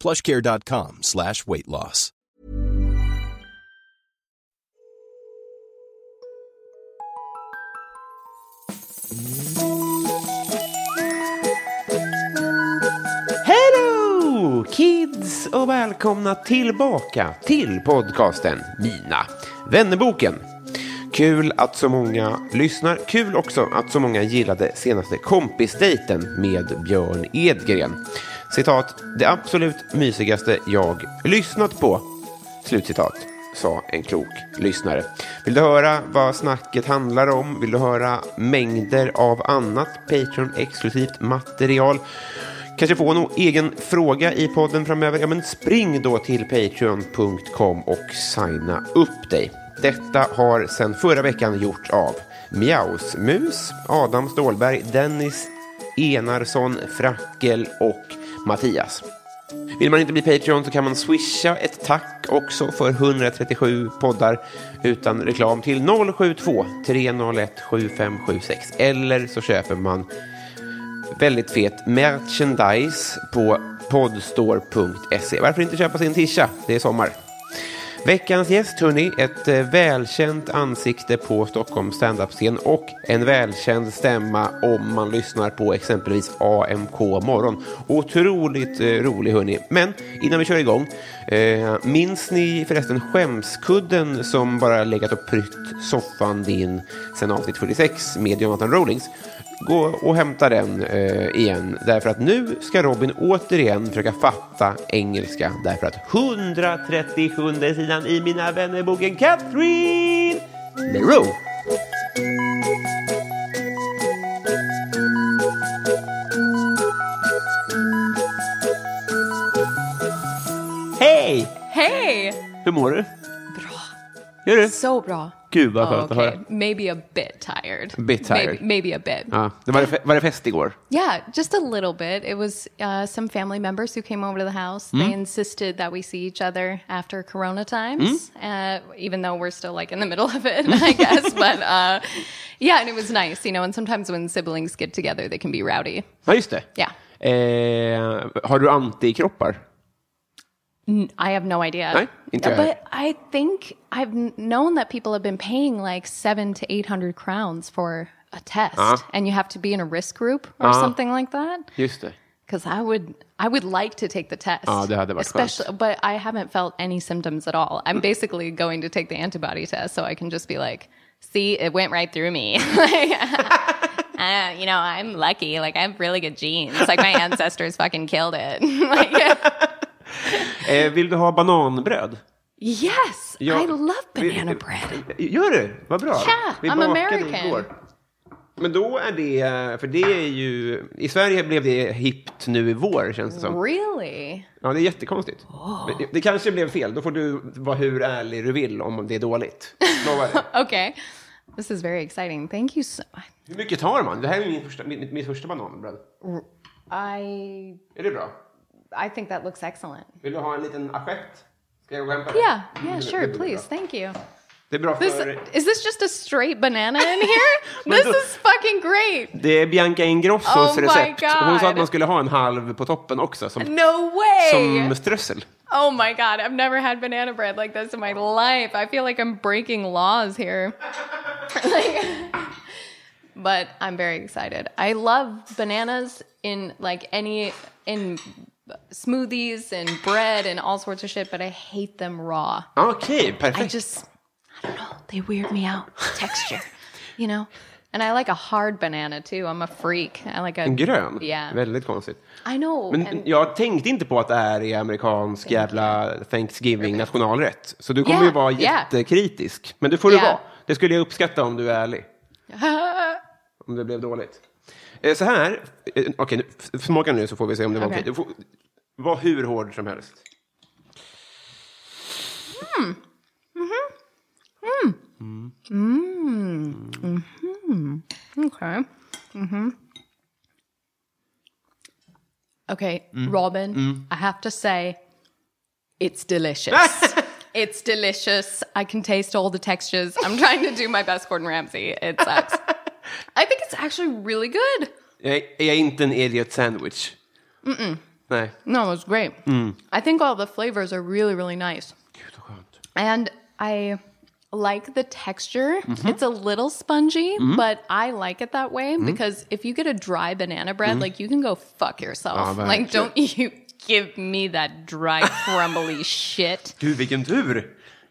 plushcare.com slash weight loss. Hello kids och välkomna tillbaka till podcasten Mina vännerboken. Kul att så många lyssnar. Kul också att så många gillade senaste kompisdejten med Björn Edgren. Citat, det absolut mysigaste jag lyssnat på. Slutcitat, sa en klok lyssnare. Vill du höra vad snacket handlar om? Vill du höra mängder av annat Patreon-exklusivt material? Kanske få någon egen fråga i podden framöver? Ja, men spring då till patreon.com och signa upp dig. Detta har sedan förra veckan gjorts av Mjausmus, Adam Stålberg, Dennis Enarsson, Frackel och Mattias. Vill man inte bli Patreon så kan man swisha ett tack också för 137 poddar utan reklam till 072 301 7576 eller så köper man väldigt fet merchandise på podstore.se. Varför inte köpa sin tisha? Det är sommar. Veckans gäst, hörni, ett eh, välkänt ansikte på Stockholms standup-scen och en välkänd stämma om man lyssnar på exempelvis AMK morgon. Otroligt eh, rolig, hörni. Men innan vi kör igång, eh, minns ni förresten skämskudden som bara legat och prytt soffan din sen avsnitt 46 med Jonathan Rollings? Gå och hämta den eh, igen. Därför att nu ska Robin återigen försöka fatta engelska. Därför att 137 sidan i Mina vännerboken Catherine Leroux. Hej! Hey! Hur mår du? Bra. Gör du? Så bra. Gud vad Oh, skönt att okay. höra. Maybe a bit tired. A bit tired. Maybe, maybe a bit. Ja, det var, det var det fest igår? Yeah, just a little bit. It was uh, some family members who came over to the house. Mm. They insisted that we see each other after Corona times, Mm. uh, even though we're still like in the middle of it, I guess. but uh, yeah, and it was nice, you know. And sometimes when siblings get together, they can be rowdy. Ja, just det. Yeah. Eh, har du antikroppar? I have no idea. Inte but I think I've known that people have been paying like seven to eight hundred crowns for a test, Uh-huh. and you have to be in a risk group or something like that. Just det. Because I would, I would like to take the test. Ja, det hade varit especially, but I haven't felt any symptoms at all. I'm basically going to take the antibody test, so I can just be like, "See, it went right through me." Uh, you know, I'm lucky. Like I have really good genes. Like my ancestors fucking killed it. like, Eh, vill du ha bananbröd? yes, Ja, I love banana bread. Gör du? Vad bra. Ja, Vi I'm bakade American. igår. Men då är det, för det är ju, i Sverige blev det hippt nu i vår känns det som. Really? Ja, det är jättekonstigt. Men Det, det kanske blev fel, då får du vara hur ärlig du vill om det är dåligt. Lovar det. Okay. This is very exciting. Thank you so much. Hur mycket tar man? Det här är min första, mitt, mitt första bananbröd. I Är det bra? I think that looks excellent. Vill du ha en liten assiett? Ska jag gå och hämta Yeah, yeah, mm, sure, please. Thank you. Det är bra This för... is this just a straight banana in here? this is fucking great. Det är Bianca Ingrossos Oh my recept. Hon sa att God. man skulle ha en halv på toppen också, som, No way. som strössel. Oh my god, I've never had banana bread like this in my life. I feel like I'm breaking laws here. Like- but I'm very excited. I love bananas in like any in smoothies and bread and all sorts of shit, but I hate them raw. Okej, I perfekt. just, I don't know, they weird me out. Texture, you know? And I like a hard banana too. I'm a freak. I like a En grön? Yeah. Väldigt konstigt. I know. Men and- jag tänkte inte på att det här är amerikansk jävla Thanksgiving nationalrätt. Så du kommer Yeah, ju vara jättekritisk. Men det får du Yeah. vara. Det skulle jag uppskatta om du är ärlig. Om det blev dåligt. Eh, Så här, eh, okej, f- smaka nu så får vi se om det var okej. Okej. Du får vara hur hård som helst. Okay. hmm Okay, Robin, I have to say, it's delicious. it's delicious. I can taste all the textures. I'm trying to do my best Gordon Ramsay. It sucks. I think it's actually really good. Jag är, är jag inte en idiot sandwich? Nej. No, it was great. Mm. I think all the flavors are really, really nice. Gud, vad skönt. And I like the texture. Mm-hmm. It's a little spongy, mm-hmm. but I like it that way mm-hmm. because if you get a dry banana bread, like you can go fuck yourself. Ja, like, don't you give me that dry, crumbly shit. Gud, vilken tur!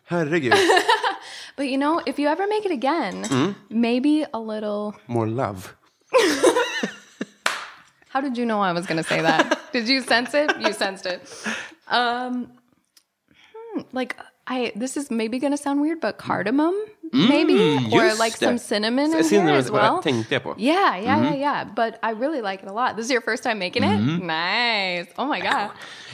Herregud. But you know, if you ever make it again, maybe a little. More love. How did you know I was going to say that? did you sense it? You sensed it. Um, hmm, like I, this is maybe going to sound weird, but cardamom, maybe, or just like some cinnamon in here as well. på. Yeah, yeah, yeah, yeah. But I really like it a lot. This is your first time making it? Nice. Oh my God.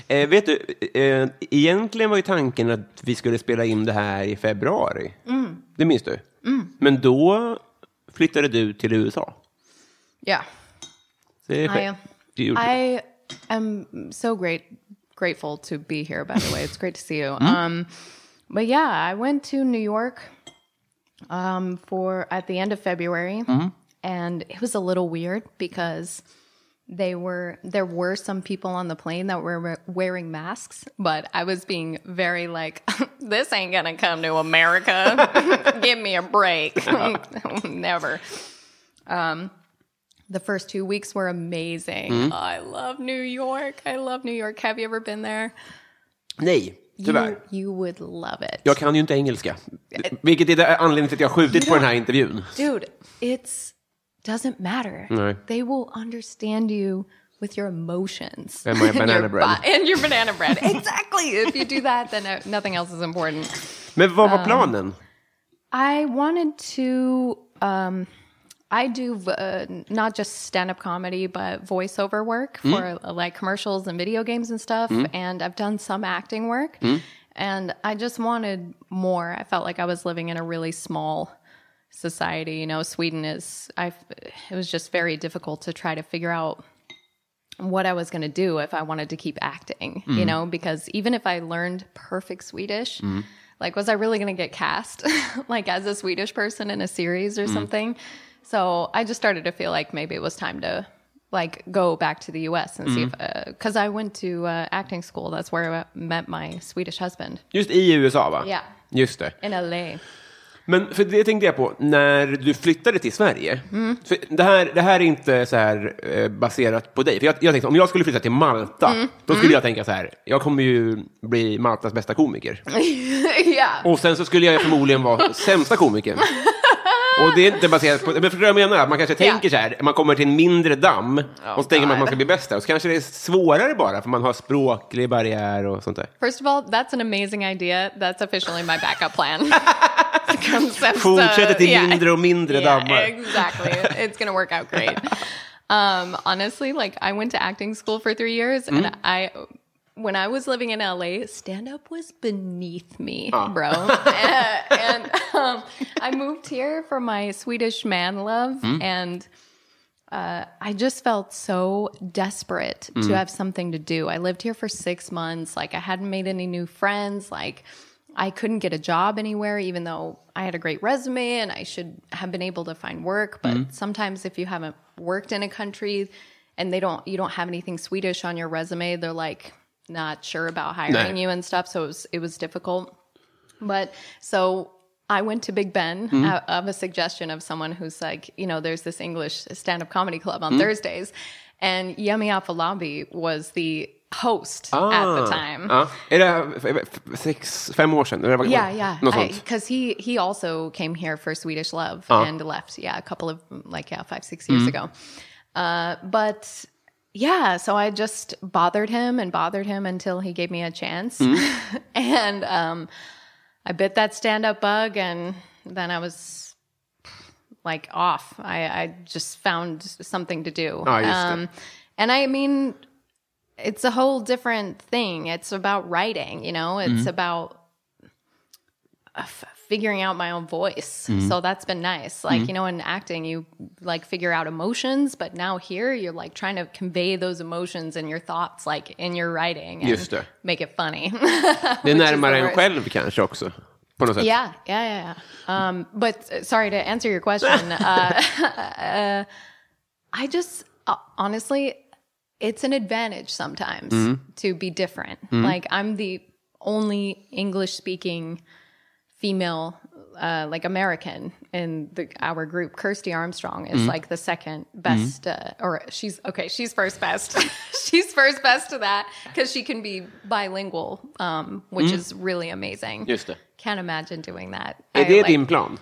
Eh, vet du, eh, egentligen var ju tanken att vi skulle spela in det här i februari. Det minns du? Men då flyttade du till USA. Yeah. Det är I, skönt. Det gjorde du. I am so great, grateful to be here, by the way. It's great to see you. Um, but yeah, I went to New York um, for at the end of February, and it was a little weird because they were there were some people on the plane that were wearing masks, but I was being very like, "This ain't gonna come to America. Give me a break." Never. Um, the first two weeks were amazing. I love New York. I love New York. Have you ever been there? Nej, tyvärr. You, you would love it. Jag kan ju inte engelska. Vilket är anledningen till att jag har skjutit på den här intervjun. Dude, it's doesn't matter. Nej. They will understand you with your emotions. And my banana your bread. and your banana bread. exactly. If you do that, then uh, nothing else is important. Men vad var planen? I wanted to. Um, I do uh, not just stand up comedy, but voiceover work hmm? for uh, like commercials and video games and stuff. Hmm? And I've done some acting work. Hmm? And I just wanted more. I felt like I was living in a really small society. You know, Sweden is, I, it was just very difficult to try to figure out what I was going to do if I wanted to keep acting, you know, because even if I learned perfect Swedish, like, was I really going to get cast like as a Swedish person in a series or something? So I just started to feel like maybe it was time to like go back to the US and see if, because I went to uh, acting school. That's where I met my Swedish husband Just i USA, va? Ja. Just det. in LA. Men för det tänkte jag på, när du flyttade till Sverige. Mm. För det, här, det här är inte så här eh, baserat på dig. För jag, jag tänkte, om jag skulle flytta till Malta, Mm. då skulle jag tänka så här, jag kommer ju bli Maltas bästa komiker. yeah. Och sen så skulle jag förmodligen vara sämsta komikern. Och det är inte baserat på, men förstår du vad jag menar? Man kanske tänker så här, man kommer till en mindre damm och så tänker man att man ska bli bäst där. Och så kanske det är svårare bara, för man har språklig barriär och sånt där. First of all, that's an amazing idea. That's officially my backup plan. Concept, Fortsätter till yeah. mindre och mindre Yeah, dammar. Exactly. It's to work out great. Um, honestly, like I went to acting school for three years and I, when I was living in LA, stand up was beneath me, bro. Uh, and um, I moved here for my Swedish man love and uh, I just felt so desperate to have something to do. I lived here for six months. Like, I hadn't made any new friends. Like, I couldn't get a job anywhere, even though I had a great resume and I should have been able to find work. But sometimes, if you haven't worked in a country and they don't, you don't have anything Swedish on your resume, they're like not sure about hiring No. you and stuff. So it was, it was difficult. But so I went to Big Ben Mm-hmm. uh, of a suggestion of someone who's like, you know, there's this English stand up comedy club on Mm-hmm. Thursdays. And Yemi Afolabi was the host at the time. Ja. Är det sex, fem år sedan? Eller Yeah, yeah. Because he he also came here for Swedish Love and left. Yeah, a couple of like yeah five six years ago. Uh, but yeah, so I just bothered him and bothered him until he gave me a chance, and um, I bit that stand up bug, and then I was like off. I, I just found something to do. Det. um, and I mean, it's a whole different thing. It's about writing, you know, it's about uh, figuring out my own voice. So that's been nice. Like, you know, in acting, you like figure out emotions, but now here you're like trying to convey those emotions and your thoughts, like in your writing and Just det. make it funny. Det är närmare en själv kanske också. På något sätt. Yeah, yeah, yeah, yeah. Um, but sorry to answer your question. uh, uh, I just uh, honestly, it's an advantage sometimes to be different. Like I'm the only English-speaking female, uh, like American in the our group. Kirsty Armstrong is like the second best, uh, or she's okay. She's first best. she's first best to that because she can be bilingual, um, which is really amazing. Just det. Can't imagine doing that. Är I, det like- din plan?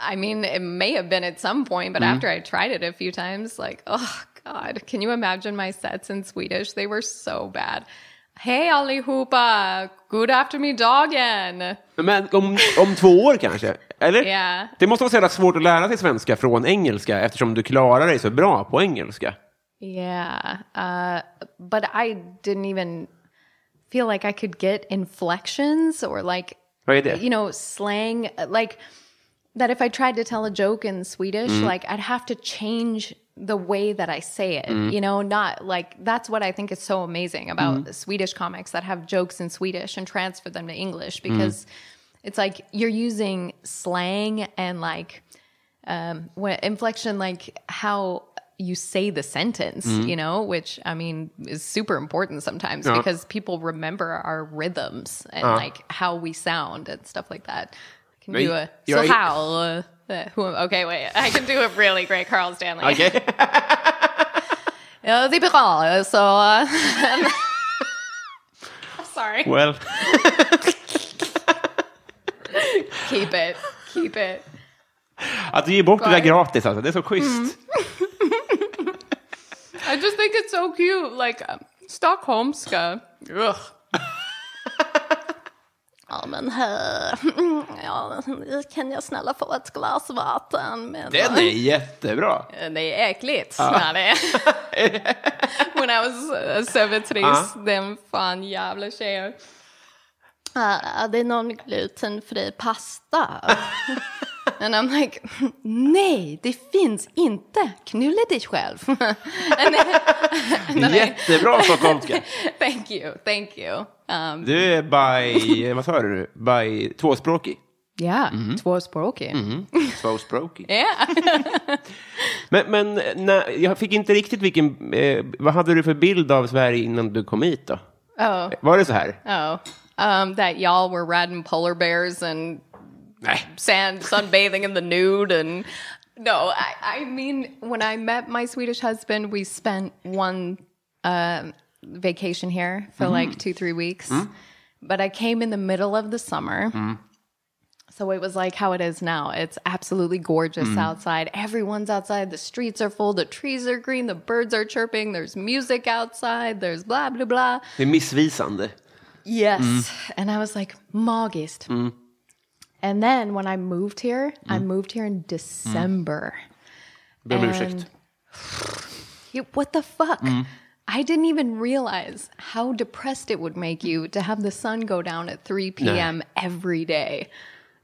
I mean, it may have been at some point, but after I tried it a few times, like, oh God, can you imagine my sets in Swedish? They were so bad. Hej allihopa! Good aftermiddagen! Men om, om två år kanske? Eller? Ja. Det måste vara så jävla svårt att lära sig svenska från engelska eftersom du klarar dig så bra på engelska. Yeah. Uh, but I didn't even feel like I could get inflections or like, Vad är det? you know, slang. Like that if I tried to tell a joke in Swedish, mm-hmm. like I'd have to change the way that I say it, mm-hmm. you know, not like that's what I think is so amazing about mm-hmm. Swedish comics that have jokes in Swedish and transfer them to English because it's like you're using slang and like um, when, inflection, like how you say the sentence, you know, which I mean is super important sometimes Ja. because people remember our rhythms and uh-huh. like how we sound and stuff like that. Can Men do a jag so är- how. Uh, uh, okay, wait. I can do a really great Carl Stanley. Okej? Ja, det är bra. Så... Sorry. Well. Keep it. Keep it. Att du ger bort det där gratis alltså, det är så schysst. I just think it's so cute. Like um, Stockholmska. Ugh. Ja men hör, ja, kan jag snälla få ett glas vatten? Med Den är jättebra. Det är äckligt. Ja. det är. When I was a servitris, den fan jävla tjejen. Uh, det är någon glutenfri pasta. And I'm like, nej, det finns inte. Knulla dig själv. And Jättebra stockholmska. thank you, thank you. Um, Du är by, vad sa du? By tvåspråkig. yeah, tvåspråkig. Tvåspråkig. Yeah. Men, men när, jag fick inte riktigt vilken, eh, vad hade du för bild av Sverige innan du kom hit då? Oh, Var det så här? oh. Um, that y'all were riding polar bears and Nej. Sand sunbathing in the nude and no I, I mean when i met my swedish husband we spent one um vacation here for mm-hmm. like two three weeks. Hmm? But i came in the middle of the summer. Hmm. So it was like how it is now. It's absolutely gorgeous hmm. outside. Everyone's outside. The streets are full. The trees are green. The birds are chirping. There's music outside. There's blah blah blah. Det är missvisande. Yes. Mm. And I was like, magiskt. Mm. And then when I moved here, I moved here in December. Ber om And- ursäkt. You- what the fuck? I didn't even realize how depressed it would make you to have the sun go down at 3 p.m. every day.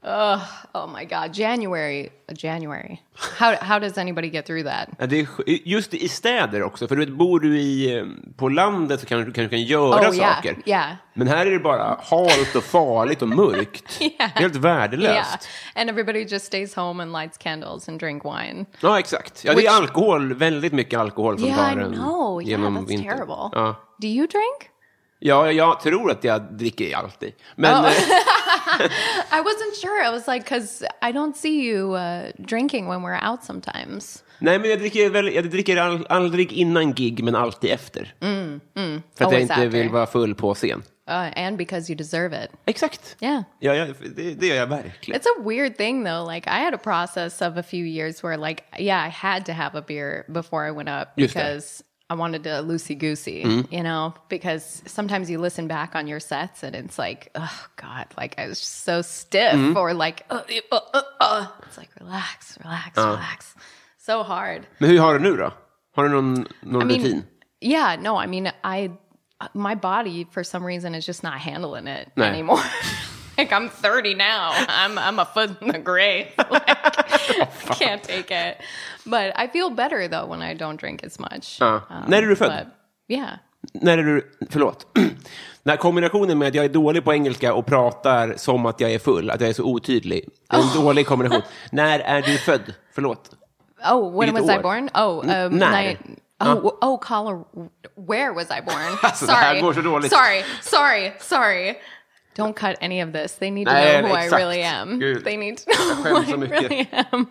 Ugh, oh my God. January. January. How, how does anybody get through that? Ja, det är, just i städer också, för du vet, bor du i, eh, på landet så kanske du kanske kan göra Oh, yeah, saker. yeah. Men här är det bara halt och farligt och mörkt. Yeah. Helt värdelöst. Yeah. And everybody just stays home and lights candles and drink wine. Ja, exakt. Ja, det är Which- alkohol, väldigt mycket alkohol från Yeah, I baren know. Yeah, genom that's vintern. terrible. Ja. Do you drink? Ja, jag tror att jag dricker alltid. Men, Oh. eh, I wasn't sure. I was like, because I don't see you uh, drinking when we're out sometimes. Nej, men jag dricker, väl, jag dricker all, aldrig innan gig, men alltid efter. För att jag Always inte after. vill vara full på scen. Uh, and because you deserve it. Exakt. Yeah. Ja, ja, det, det gör jag verkligen. It's a weird thing though. Like I had a process of a few years where like yeah, I had to have a beer before I went up Just det. I wanted to loosey goosey, you know, because sometimes you listen back on your sets and it's like, oh God, like I was just so stiff or like, uh, uh, uh, uh. it's like relax, relax, relax. So hard. Men hur har du nu då? Har du någon, någon I mean, rutin? yeah, no, I mean, I, my body for some reason is just not handling it Nej. anymore. like I'm 30 now. I'm I'm a foot in the grave. Like, I can't take it. But I feel better though when I don't drink as much. Ja. När är du född? But yeah. När är du, förlåt. När kombinationen med att jag är dålig på engelska och pratar som att jag är full, att jag är så otydlig. En dålig kombination. När är du född? Förlåt. Oh, when Vilket was I år? born? Oh, um, när? ni- Oh, oh, Colorado. Where was I born? Alltså, sorry, sorry, sorry, sorry. Don't cut any of this. They need to Nej, know who exakt. I really am. Gud. They need to know who I really am.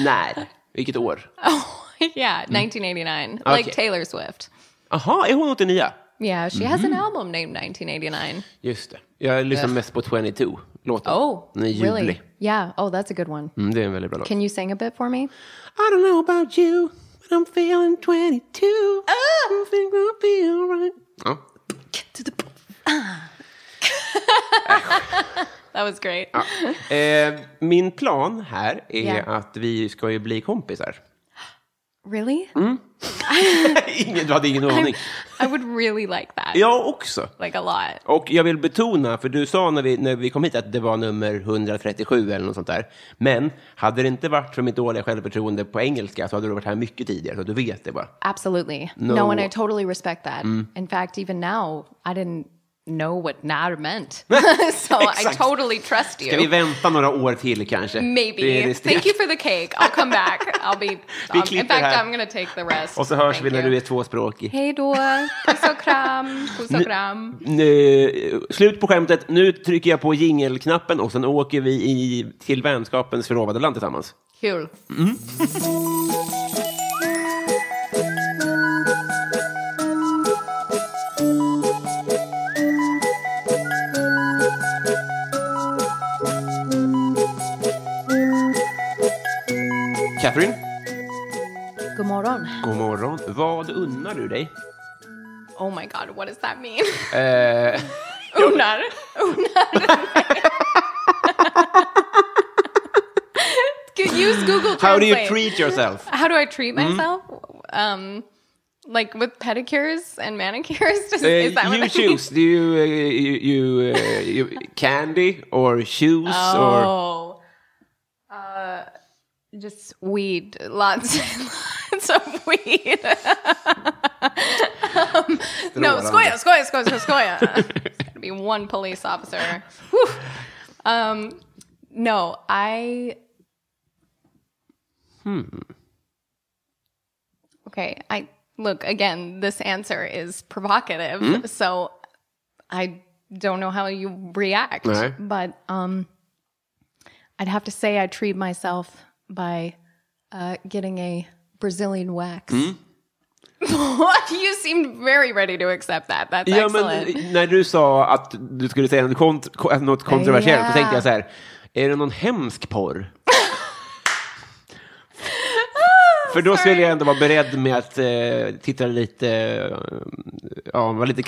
När? Vilket år? Oh, yeah, 1989. Like Okay. Taylor Swift. Aha, är hon 89? Yeah, she has an album named 1989. Just det. Jag lyssnar mest på 22, låten. Oh, Den är ljuvlig. really? Yeah. Oh, that's a good one. Mm, det är en väldigt bra låt. Can you sing a bit for me? I don't know about you, but I'm feeling 22. I think I'll be alright. Ja. Get to the point. That was great. Eh, min plan här är Ja. att vi ska ju bli kompisar. Really? ingen, du hade ingen aning. I would really like that. Jag också. Like a lot. Och jag vill betona, för du sa när vi, när vi kom hit att det var nummer 137 eller något sånt där. Men hade det inte varit för mitt dåliga självförtroende på engelska så hade du varit här mycket tidigare, så du vet det bara. Absolutely. No. No, and I totally respect that. In fact, even now, I didn't know what när meant. so I totally trust you. Ska vi vänta några år till kanske? Maybe. Det är det Thank you for the cake. I'll come back. I'll be. Um, in fact, här. I'm to take the rest. Och så hörs Thank vi när you. du är tvåspråkig. Hej då. Puss och kram. Puss och kram. Nu, slut på skämtet. Nu trycker jag på jingelknappen och sen åker vi i, till vänskapens förlovade land tillsammans. Kul. Catherine, morgon. god morgon. Vad unnar du dig? Oh my god, what does that mean? Eh, Unnar. Unnar. Use Google Translate. how do you treat yourself? How do I treat myself? Um, like with pedicures and manicures? Is, Uh, is that what you that choose. Do you, uh, you, you, uh, you candy or shoes Means? or Oh, uh, just weed. Lots, lots of weed. um, no, skoja, skoja, skoja, skoja. There's gotta be one police officer. Whew. Um, no, I. Hmm. Okay, I look again. This answer is provocative, so I don't know how you react. Nej. But um, I'd have to say I treat myself by uh, getting a Brazilian wax. you seemed very ready to accept that. That's Ja, excellent. men när du sa att du skulle säga något, kont- ko- något kontroversiellt, Ja. så tänkte jag så här, är det någon hemsk porr? För då skulle jag ändå vara beredd med att eh, titta lite, eh, ja, vara lite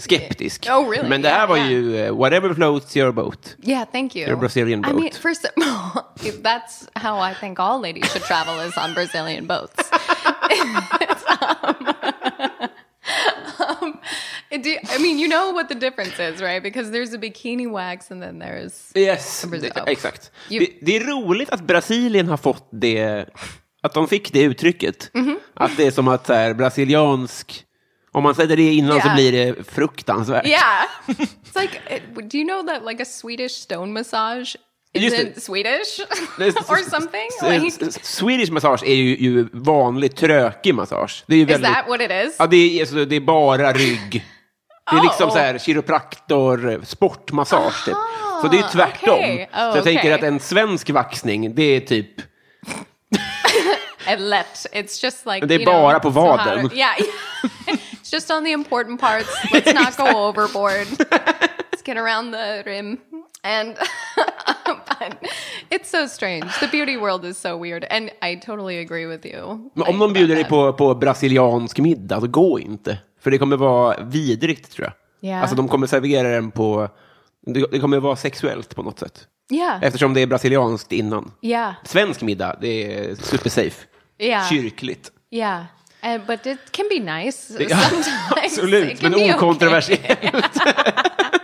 skeptisk. Oh, really? Men det här Yeah, var yeah. ju eh, whatever floats your boat. Yeah, thank you. You're a Brazilian I mean, boat. first, if that's how I think all ladies should travel is on Brazilian boats. um, do, I mean, you know what the difference is, right? Because there's a bikini wax and then there's Yes, Brazil. det, exakt. You- Det, det är roligt att Brasilien har fått det, att de fick det uttrycket. Mhm. Att det är som att så här, brasiliansk, om man säger det innan så Ja. blir det fruktansvärt. yeah. It's like, uh, do you know that like a Swedish stone massage isn't. Swedish or something? Like, Swedish massage är ju, ju vanlig trökig massage. Det är ju is väldigt, that what it is? ja, det, är, alltså, det är bara rygg. Det är liksom Oh. så här kiropraktor, sportmassage typ. Så Så det är tvärtom. okej. Oh, så jag tänker okej. att en svensk vaxning, det är typ... Let. It's just like Det är you know, bara på so vaden. to- yeah, it's just on the important parts. Let's not go overboard. Let's get around the rim. And it's so strange. The beauty world is so weird, and I totally agree with you. Men om de bjuder dig på, på brasiliansk middag, så gå inte. För det kommer vara vidrigt, tror jag. Ja. Alltså, de kommer servera den på... Det kommer vara sexuellt på något sätt. Yeah, Eftersom det är brasilianskt innan. yeah, Svensk middag, det är supersafe. Yeah, Kyrkligt. yeah. Uh, but it can be nice sometimes. absolut, It can men be okay. okontroversiellt.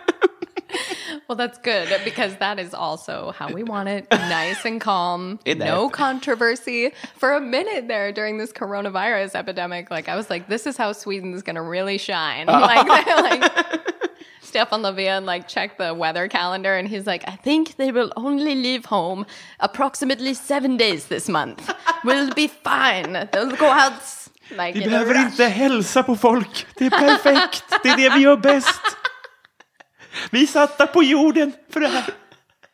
Well, that's good because that is also how we want it nice and calm. No controversy. For a minute there during this coronavirus epidemic, like I was like, this is how Sweden's going to really shine. Like, like Stefan Löfven like checked the weather calendar and he's like, I think they will only leave home approximately seven days this month. We'll be fine. They'll go out like Vi in a behöver rush." inte hälsa på folk. Det är perfekt. Det är det vi gör bäst. Vi satta på jorden för det här.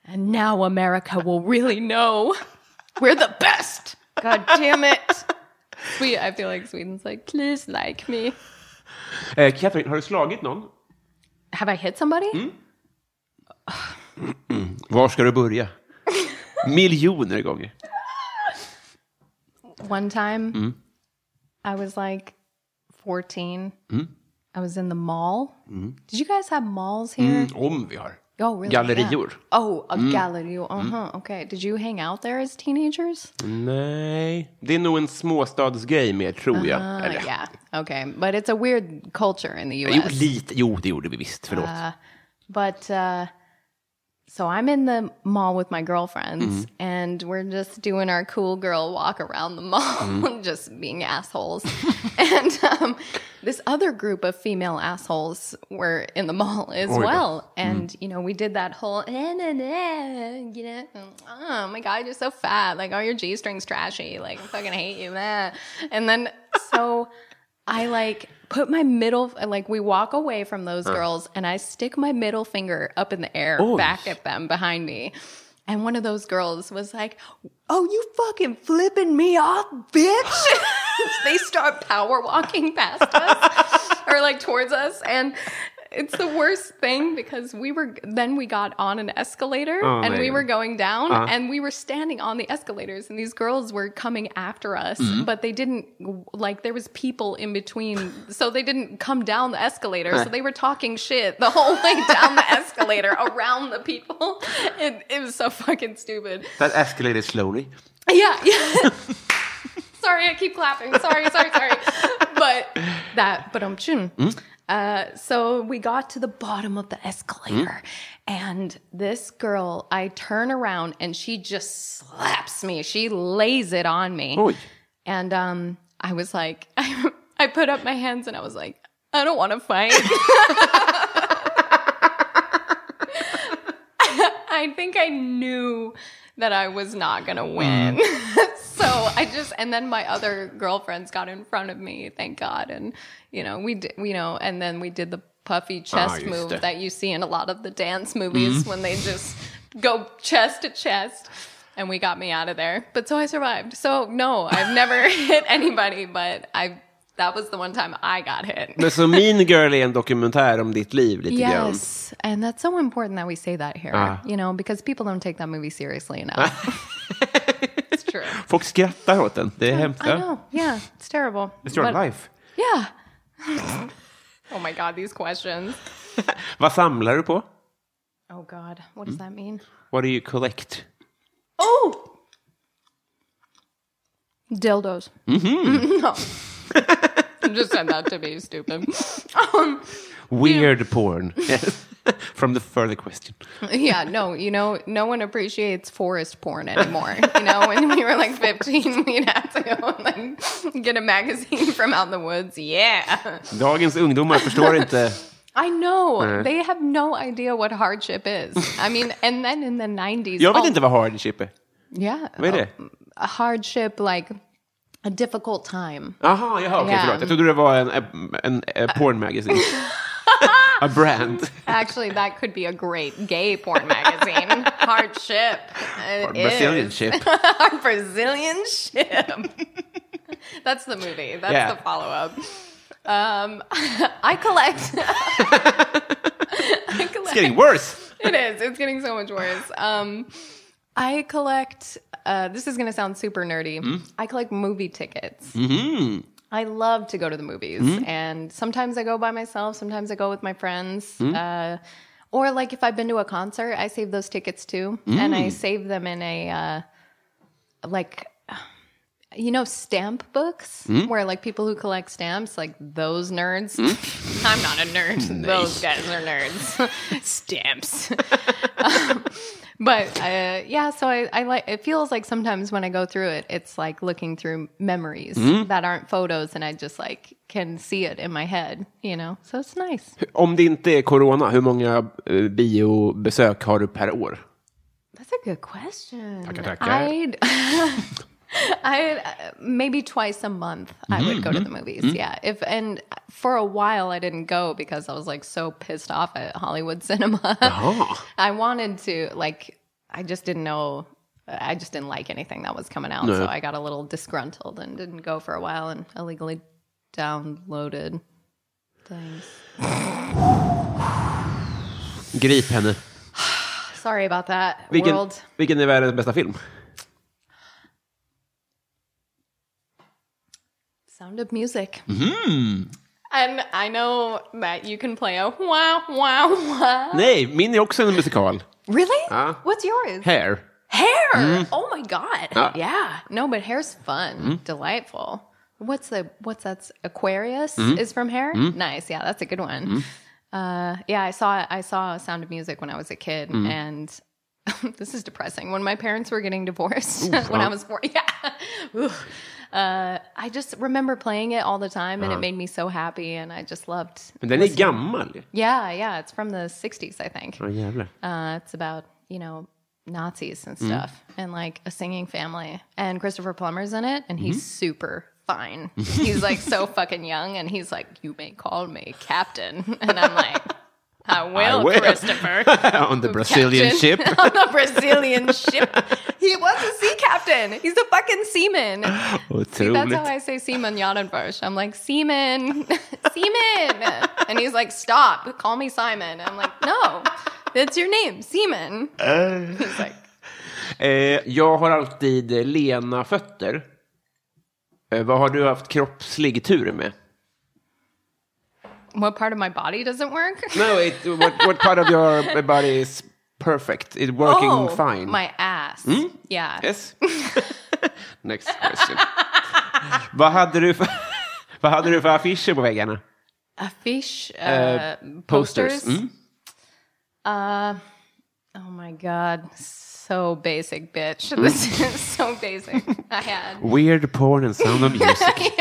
And now America will really know we're the best. God damn it. Sweet, I feel like Sweden's like, please like me. Eh, Catherine, har du slagit någon? Have I hit somebody? Mm. Var ska du börja? Miljoner gånger. One time, mm. I was like 14. Mm. I was in the mall. Did you guys have malls here? Om vi har. Oh, really? Gallerior. Yeah. Oh, a gallery. Uh-huh. Okay. Did you hang out there as teenagers? Nej, det är nog en småstadsgrej mer, tror jag. Uh, Eller, yeah. Okay. But it's a weird culture in the US. Jo, lite. Jo, det gjorde vi visst. Förlåt. But uh, so I'm in the mall with my girlfriends, and we're just doing our cool girl walk around the mall, just being assholes. and um, this other group of female assholes were in the mall as då. well. And, you know, we did that whole, eh, nah, nah, you know, oh my God, you're so fat. Like, oh, your G string's trashy. Like, I fucking hate you, man. And then, so. I like put my middle like we walk away from those girls and I stick my middle finger up in the air back at them behind me. And one of those girls was like, "Oh, you fucking flipping me off, bitch." they start power walking past us or like towards us and it's the worst thing because we were then we got on an escalator Oh, and we were going down and we were standing on the escalators and these girls were coming after us but they didn't like there was people in between so they didn't come down the escalator so they were talking shit the whole way down the escalator around the people it, it was so fucking stupid That escalated slowly. yeah, yeah. sorry, I keep clapping. Sorry, sorry, sorry. But that, but um, chun. Uh, so we got to the bottom of the escalator, and this girl, I turn around and she just slaps me. She lays it on me, Oj. and um, I was like, I put up my hands and I was like, I don't want to fight. I think I knew that I was not going to win. so I just, and then my other girlfriends got in front of me, thank God. And, you know, we did, you know, and then we did the puffy chest just move det. that you see in a lot of the dance movies when they just go chest to chest. And we got me out of there. But so I survived. So no, I've never hit anybody, but I, that was the one time I got hit. Men så Mean Girl är en dokumentär om ditt liv lite grann. Yes, and that's so important that we say that here. Ah. You know, because people don't take that movie seriously enough. true. Folk skrattar åt den. Det är hemskt. I know. Yeah, it's terrible. It's your But- life. Yeah. oh my god, these questions. Vad samlar du på? Oh god, what does that mean? What do you collect? Oh, dildos. Mm-hmm. no. I just said that to me, stupid. Um, Weird porn. Yes. From the further question. yeah, no, you know, no one appreciates forest porn anymore. You know, when we were like 15, we'd have to go and like get a magazine from out in the woods. Yeah. Dagens ungdomar förstår inte. I know. They have no idea what hardship is. I mean, and then in the 90s. Jag vet oh, inte vad hardship är. Yeah. Vad är det? A hardship, like a difficult time. Jaha, jaha, okej, Ja. förlåt. Jag trodde det var en, en, en, porn magazine. A brand. Actually, that could be a great gay porn magazine. Hardship. It Brazilian is. ship. Brazilian ship. That's the movie. That's Yeah. the follow up. Um, I collect. I collect. It's getting worse. it is. It's getting so much worse. Um, I collect. Uh, this is going to sound super nerdy. I collect movie tickets. I love to go to the movies, and sometimes I go by myself. Sometimes I go with my friends. Uh, or like if I've been to a concert, I save those tickets too, and I save them in a uh, like you know stamp books where like people who collect stamps like those nerds. I'm not a nerd. Those guys are nerds. Stamps. Um, but uh, yeah so I, I like it feels like sometimes when i go through it it's like looking through memories that aren't photos and i just like can see it in my head you know so it's nice Om det inte är corona, hur många eh, biobesök har du per år? That's a good question. Tackar, tackar. I uh, maybe twice a month I would mm-hmm, go to the mm-hmm, movies. Mm-hmm. Yeah. If and for a while I didn't go because I was like so pissed off at Hollywood cinema. Oh. I wanted to like I just didn't know I just didn't like anything that was coming out. So I got a little disgruntled and didn't go for a while and illegally downloaded things. Grip henne. Sorry about that. Vilken, World. vilken är världens bästa film? Sound of Music. Hmm. And I know that you can play a wow, wow, wow. Nej, min är också en musikal. Really? Ja. What's yours? Hair. Hair. Mm. Oh my god. Ja. Yeah. No, but hair's fun, mm. delightful. What's the what's that? Aquarius mm. is from Hair. Nice. Yeah, that's a good one. Uh, yeah, I saw I saw Sound of Music when I was a kid, and this is depressing. When my parents were getting divorced when I was four, yeah. Uh, I just remember playing it all the time, and it made me so happy, and I just loved. Men den är gammal. Yeah, yeah, it's from the '60s, I think. Ja, jävlar. Uh, it's about you know Nazis and stuff, and like a singing family. And Christopher Plummer's in it, and he's super fine. he's like so fucking young, and he's like, "You may call me Captain," and I'm like, "I will, will." Christopher." On the Brazilian Captain. ship. on the Brazilian ship. He was a sea captain. He's a fucking seaman. See, that's how I say Simon Jadenbush. I'm like, Seaman, Seaman. And he's like, stop, call me Simon. I'm like, no, that's your name, Seaman. He's like, Eh, jag har alltid eh, lena fötter. Eh, vad har du haft kroppslig tur med? What part of my body doesn't work? No, it, what, what part of your body is perfect? It's working oh, fine. my ass. Yeah. Yes. Next question. vad, hade du för, vad hade du för affischer på väggarna? Affiche, uh, Eh, posters. posters. Mm. Uh, oh my God. So basic, bitch. This is so basic. I had. Weird porn and sound of music.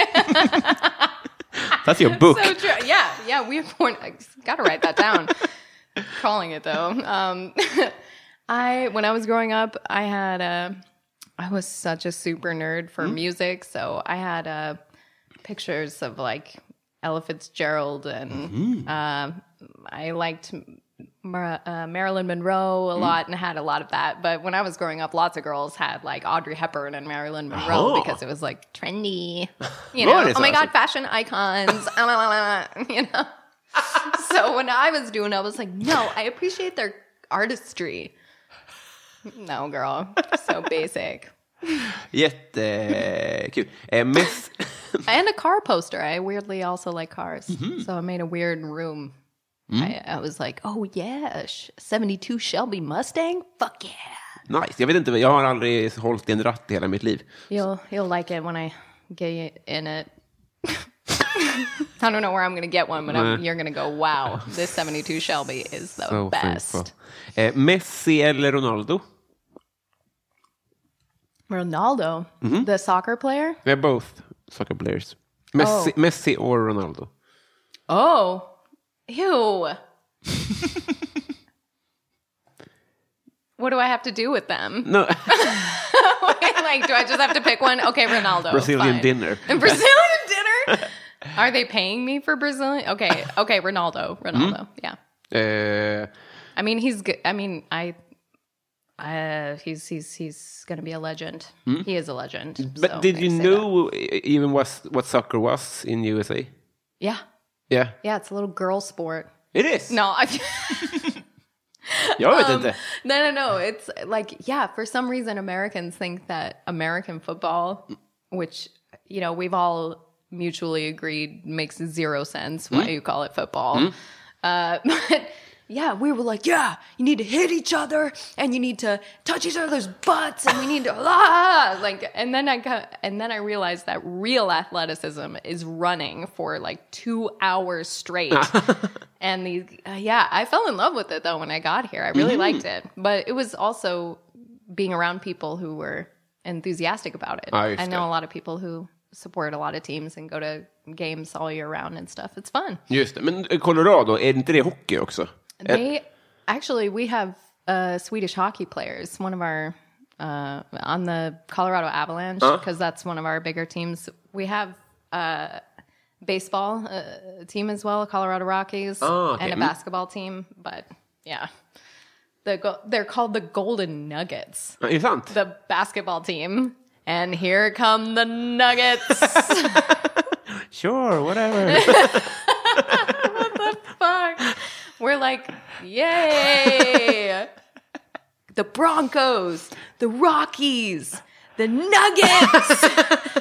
That's your book. So true. Yeah, yeah. Weird porn. I gotta write that down. Calling it though. Um, I when I was growing up, I had a. I was such a super nerd for music, so I had uh, pictures of like Ella Fitzgerald, and uh, I liked Mar- uh, Marilyn Monroe a lot, and had a lot of that. But when I was growing up, lots of girls had like Audrey Hepburn and Marilyn Monroe Oh. because it was like trendy. You know, oh my så? god, fashion icons. you know. so when I was doing, I was like, no, I appreciate their artistry. No, girl, so basic. Jättekul. Eh, mest, And a car poster. I weirdly also like cars, Mm-hmm. so I made a weird room. I, I was like, oh yeah, seventy-two Shelby Mustang. Fuck yeah. nice. Jag vet inte, jag har aldrig hållit i en ratt hela mitt liv. You'll you'll like it when I get in it. I don't know where I'm gonna get one, but I'm, you're gonna go, wow, this 72 Shelby is the So best. Eh, Messi eller Ronaldo? Ronaldo, Mm-hmm. the soccer player. They're both soccer players. Messi, Oh. Messi or Ronaldo? Oh, ew. what do I have to do with them? No, like, do I just have to pick one? Okay, Ronaldo. Brazilian fine. dinner. And Brazilian dinner? Are they paying me for Brazilian? Okay, okay, Ronaldo, Ronaldo, yeah. Eh, I mean, he's good. I mean, I, uh, he's he's he's gonna be a legend. He is a legend. Hmm? but so did you that. know e- even what, what soccer was in USA? Yeah, Yeah. yeah. It's a little girl sport. It is. No, I. Vet Um. No, no, no. It's like, yeah, for some reason, Americans think that American football, which, you know, we've all mutually agreed makes zero sense why you call it football. Uh, but yeah, we were like, yeah, you need to hit each other and you need to touch each other's butts and we need to, ah, like, and then I got, and then I realized that real athleticism is running for like two hours straight. And these, uh, yeah, I fell in love with it though when I got here. I really liked it, but it was also being around people who were enthusiastic about it. Just I know a lot of people who support a lot of teams and go to games all year round and stuff. It's fun. Just det. Men Colorado, är inte det hockey också? They actually we have uh, Swedish hockey players. One of our uh, on the Colorado Avalanche because that's one of our bigger teams. We have a baseball uh, team as well, Colorado Rockies, Oh, okay. and a Mm. basketball team. But yeah, the go- they're called the Golden Nuggets, Ja, Är sant? the basketball team. And here come the Nuggets. Sure, whatever. We're like, yay! the Broncos, the Rockies, the Nuggets.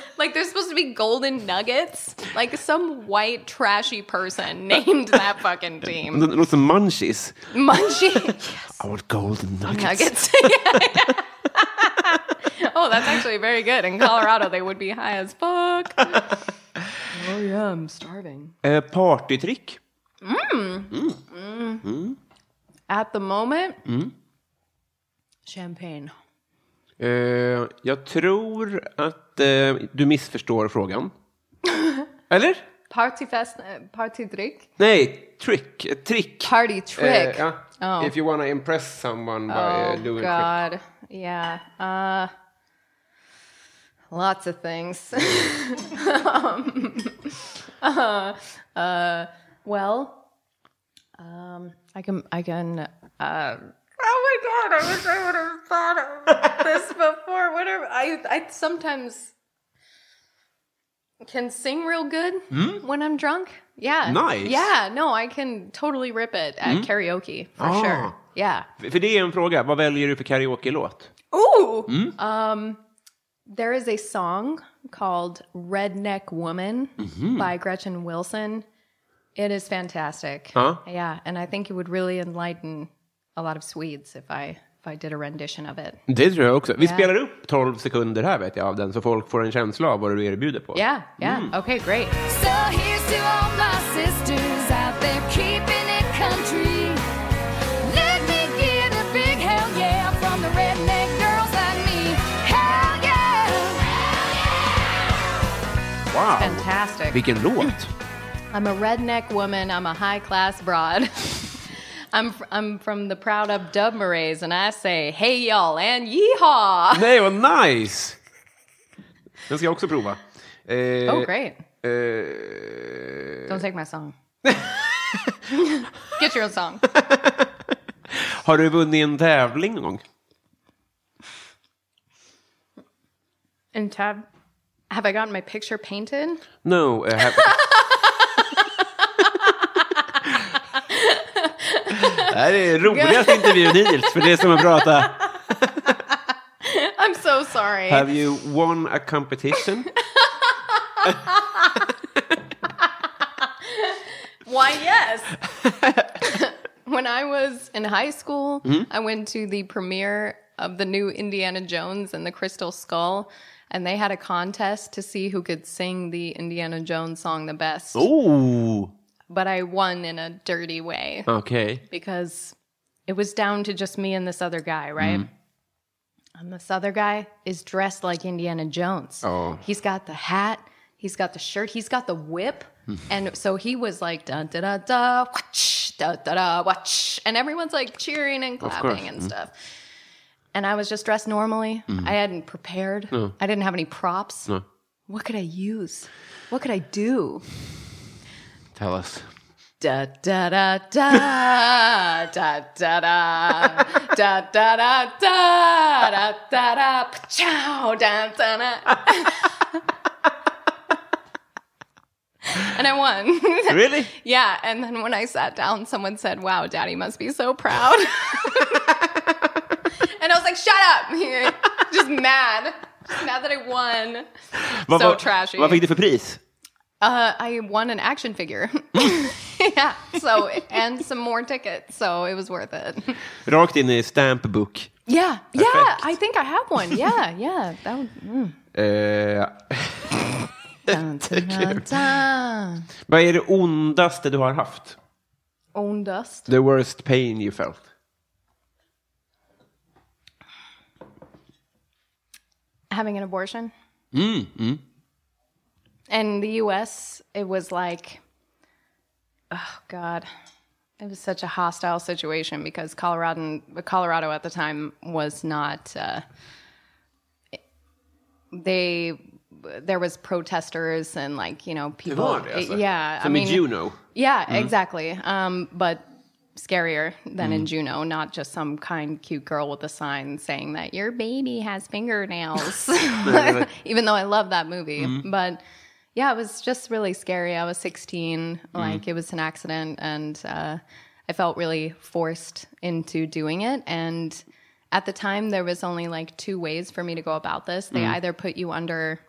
like they're supposed to be golden nuggets. Like some white trashy person named that fucking team. Det låter som munchies. Munchie I want golden nuggets. nuggets. Yeah, yeah. oh, that's actually very good. In Colorado, they would be high as fuck. oh yeah, I'm starving. Eh, partytrick? At the moment, champagne. Eh, jag tror att eh, du missförstår frågan. Eller? Partyfest, uh, partydryck, Nej, trick. Trick. party trick. Eh, ja. Oh. If you wanna impress someone by oh uh, doing trick. God, yeah. Uh, lots of things. um, uh, uh, well, um, I can, I can. Uh, oh my God! I wish I would have thought of this before. Whatever. I, I sometimes can sing real good when I'm drunk. Yeah. Nice. Yeah. No, I can totally rip it at karaoke for Ah. sure. Yeah. För det är en fråga. Vad väljer du för karaoke-låt? Ooh. Um, there is a song called Redneck Woman by Gretchen Wilson. It is fantastic. Huh? Yeah, and I think it would really enlighten a lot of Swedes if I if I did a rendition of it. Det tror jag också. Vi Ja. spelar upp 12 sekunder här vet jag av den så folk får en känsla av vad du erbjuder på. Yeah, yeah. Okay, great. So here's to all my sisters out there keeping it country. Let me get a big hell yeah from the redneck girls like me. Hell yeah! Wow! Fantastic. Vilken låt! I'm a redneck woman. I'm a high class broad. I'm fr- I'm from the proud of Dub Marays, and I say, "Hey y'all" and yeehaw. Nej, vad nice! Den ska jag också prova. Eh, Oh, great! eh, Don't take my song. Get your own song. har du vunnit en tävling någon gång? And tab, have I gotten my picture painted? No. eh, have... Det här är roligaste intervjun hittills, för det är som att prata. I'm so sorry. Have you won a competition? Why, yes. when I was in high school, mm-hmm. I went to the premiere of the new Indiana Jones and the Crystal Skull, and they had a contest to see who could sing the Indiana Jones song the best. Oh! But I won in a dirty way Okej. because it was down to just me and this other guy, right? Mm-hmm. And this other guy is dressed like Indiana Jones. Oh. He's got the hat, he's got the shirt, he's got the whip. and so he was like da da da da whatch, da da da watch and everyone's like cheering and clapping and mm-hmm. stuff. And I was just dressed normally. Mm-hmm. I hadn't prepared. I didn't have any props. No. What could I use? What could I do? Tell us. Da da da da da da da da da da da da da da chow da da da. And I won. Really? yeah, and then when I sat down, someone said, "Wow, Daddy must be so proud." and I was like, "Shut up!" Just mad, just mad that I won. Vad, So trashy. Vad fick du för pris? Uh, I won an action figure. yeah. So and some more tickets, so it was worth it. Rakt in i stamp book. Yeah. Yeah. I think I have one. Yeah. Yeah. That would. Mm. Eh, dun, dun, dun. vad är det ondaste du har haft? Own dust. The worst pain you felt? Having an abortion. Mm, mm. In the U.S., it was like, oh God, it was such a hostile situation because Colorado, Colorado at the time was not. Uh, they there was protesters and like you know people. var alltså? Yeah, Som i Juno? Yeah, exactly. Um, but scarier than in Juno, not just some kind, cute girl with a sign saying that your baby has fingernails. Even though I love that movie, but yeah, it was just really scary. I was 16, mm-hmm. like it was an accident, and uh, I felt really forced into doing it. And at the time, there was only like two ways for me to go about this. They mm-hmm. either put you under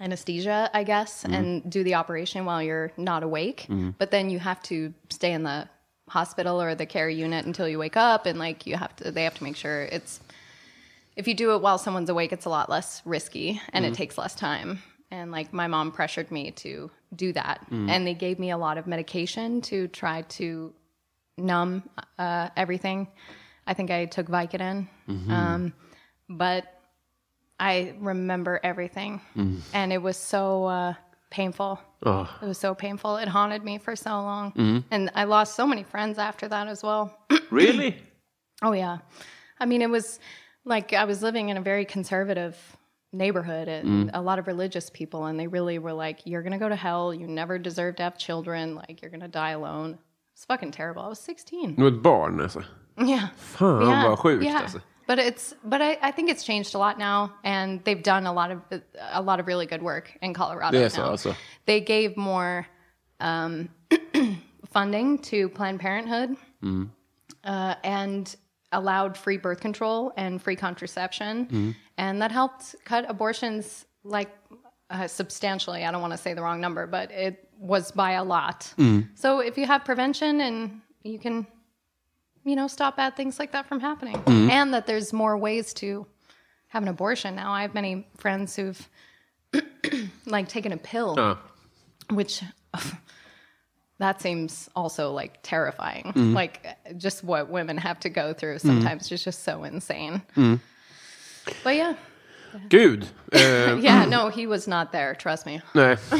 anesthesia, I guess, mm-hmm. and do the operation while you're not awake. But then you have to stay in the hospital or the care unit until you wake up, and like you have to, they have to make sure it's. If you do it while someone's awake, it's a lot less risky and it takes less time. And like my mom pressured me to do that, and they gave me a lot of medication to try to numb uh, everything. I think I took Vicodin, um, but I remember everything, and it was so uh, painful. Oh. It was so painful. It haunted me for so long, and I lost so many friends after that as well. Really? oh yeah, I mean it was like I was living in a very conservative neighborhood and a lot of religious people, and they really were like, "You're gonna go to hell. You never deserve to have children. Like you're gonna die alone." It's fucking terrible. I was 16. Du var ett barn alltså? Yeah. Fan vad sjukt alltså. But it's but I, I think it's changed a lot now, and they've done a lot of a lot of really good work in Colorado. Är now. alltså? They gave more um, funding to Planned Parenthood, uh, and allowed free birth control and free contraception, mm-hmm. and that helped cut abortions like uh, substantially. I don't want to say the wrong number, but it was by a lot. Mm-hmm. So if you have prevention and you can you know, stop bad things like that from happening. Mm-hmm. And that there's more ways to have an abortion now. I have many friends who've like taken a pill, which oh, that seems also like terrifying. Like just what women have to go through sometimes is just so insane. But yeah. Gud. Eh, Yeah, no, he was not there, trust me. nej.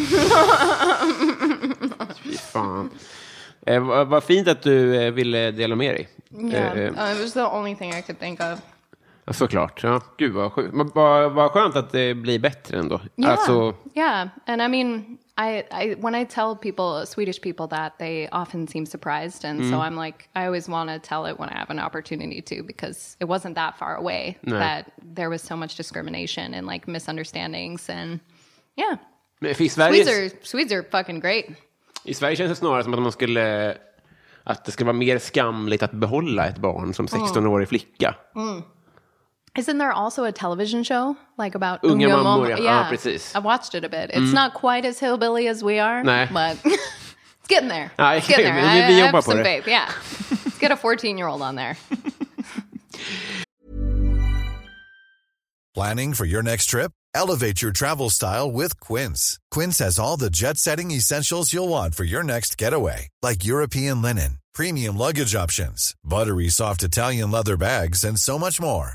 Fy fan. Eh, vad, vad fint att du eh, ville dela med dig. Yeah. Eh, Uh, it was the only thing I could think of. ja, såklart. Ja. Gud vad. Men Vad, vad skönt att det blir bättre ändå. Yeah. Alltså, yeah. And I mean, I, I when I tell people Swedish people that they often seem surprised, and so mm-hmm. I'm like, I always want to tell it when I have an opportunity to because it wasn't that far away that there was so much discrimination and like misunderstandings. And yeah, men i Sverige, Swedes are Swedes are fucking great. I Sverige känns det snarare som att man skulle... Att det skulle vara mer skamligt att behålla ett barn som mm. 16-årig flicka. Mm. Isn't there also a television show like about Unga Unga mammor, Mom- ja. Ja, precis. I watched it a bit. It's not quite as hillbilly as we are, Nej. but it's getting there. Ja, it's getting there. vi- vi I, I have some det. faith. Yeah, let's get a 14 year old on there. Planning for your next trip? Elevate your travel style with Quince. Quince has all the jet setting essentials you'll want for your next getaway, like European linen, premium luggage options, buttery soft Italian leather bags, and so much more.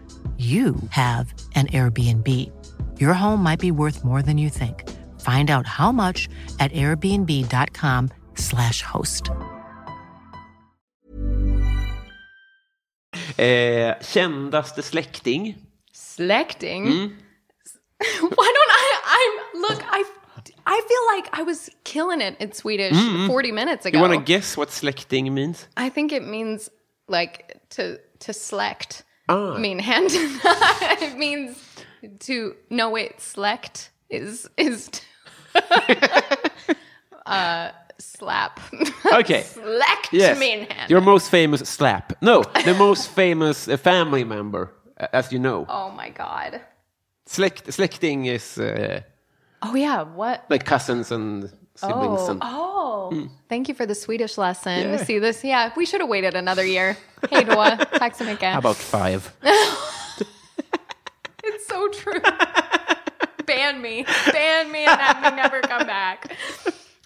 you have an Airbnb. Your home might be worth more than you think. Find out how much at airbnb.com/slash host. Eh, kändaste släkting? Släkting. Mm. Why don't I? I'm look. I I feel like I was killing it in Swedish mm, mm. 40 minutes ago. You want to guess what släkting means? I think it means like to to select. Ah. Mean hand. it means to no wait select is is to, uh slap. Okay. select Yes. mean hand. Your most famous slap. No, the most famous uh, family member, uh, as you know. oh my god. Släkt, släkting is uh, Oh yeah. What? like cousins and siblings. Oh, and, oh. Thank you for the Swedish lesson. Yeah. See this? Yeah, we should have waited another year. Hej då. Tack så mycket. How about five? It's so true. Ban me. Ban me and have me never come back.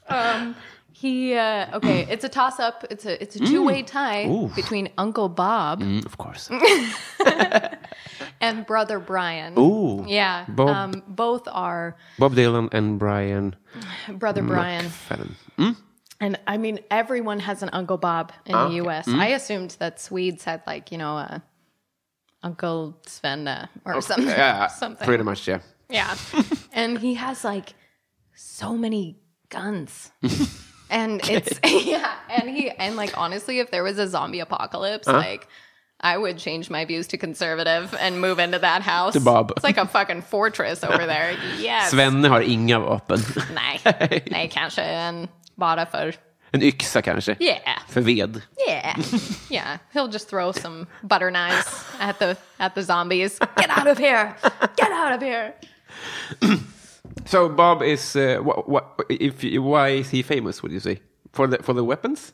Um, he uh, okay. It's a toss up. It's a it's a two way tie Ooh. between Uncle Bob Mm, of course. and Brother Brian. Ooh. Yeah. Bob- Um, both are Bob Dylan and Brian Brother Brian. Fallon. And I mean, everyone has an Uncle Bob in the. U.S. I assumed that Swedes had like you know a Uncle Svenne or something. Yeah, something. pretty much, yeah. Yeah. and he has like so many guns. And it's yeah, and he and like honestly if there was a zombie apocalypse uh-huh. like I would change my views to conservative and move into that house. To Bob. It's like a fucking fortress over there. Yes. Svenne har inga vapen. Nej. Nej, kanske en bara för En yxa kanske. Yeah. För ved. Yeah. Yeah. He'll just throw some butter knives at the at the zombies. Get out of here. Get out of here. So Bob is, uh, what, what, if, why is he famous, would you say? For the, for the weapons?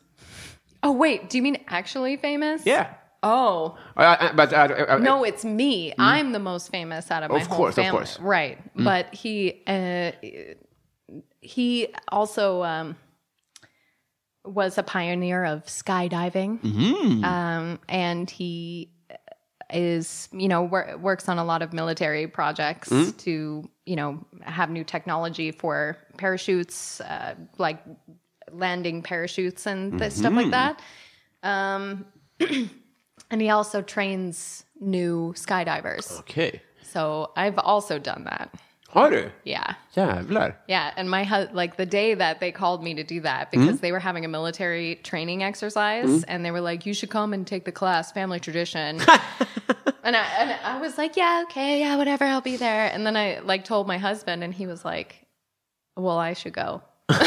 Oh wait, do you mean actually famous? Yeah. Oh. I, I, but I, No, it's me. I'm the most famous out of my Of whole course, of family. course. Right. But he uh, he also um, was a pioneer of skydiving. Um, and he is, you know, wor- works on a lot of military projects to, you know, have new technology for parachutes, uh, like landing parachutes and th- stuff like that. Um, and he also trains new skydivers. Okay. So I've also done that. Har du? Yeah. Jävlar. Yeah, and my hu- like the day that they called me to do that Mm-hmm. because they were having a military training exercise and they were like, "You should come and take the class, family tradition." and I and I was like, "Yeah, okay, yeah, whatever, I'll be there." And then I like told my husband, and he was like, "Well, I should go." and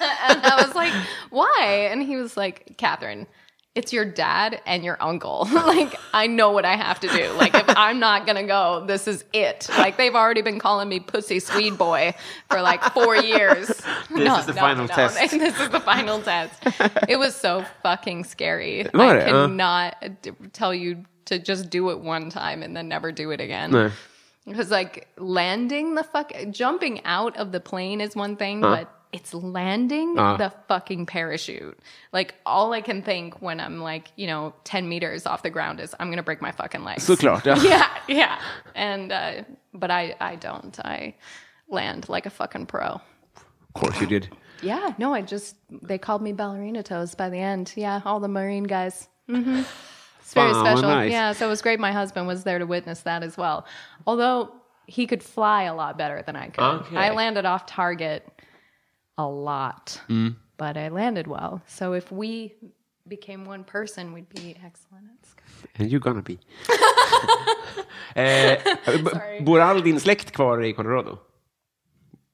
I was like, "Why?" And he was like, "Catherine." It's your dad and your uncle. like, I know what I have to do. Like, if I'm not gonna go, this is it. Like, they've already been calling me Pussy Swede Boy for like four years. This is the final test. this is the final test. It was so fucking scary. Var I det? Ja. cannot tell you to just do it one time and then never do it again. Nej. Because like landing the fuck, jumping out of the plane is one thing, but it's landing Uh. the fucking parachute. Like all I can think when I'm like, you know, 10 meters off the ground is I'm going to break my fucking legs. Såklart, ja. yeah, yeah. And, uh, but I, I don't. I land like a fucking pro. Of course you did. Yeah, no, I just, they called me ballerina toes by the end. Yeah, all the Marine guys. Mm-hmm. It's very Wow, special. nice. Yeah, so it was great. My husband was there to witness that as well. Although he could fly a lot better than I could. Okay. I landed off target a lot, Mm. but I landed well. So if we became one person, we'd be excellent at sky. And you're gonna be. eh, bor all din släkt kvar i Colorado?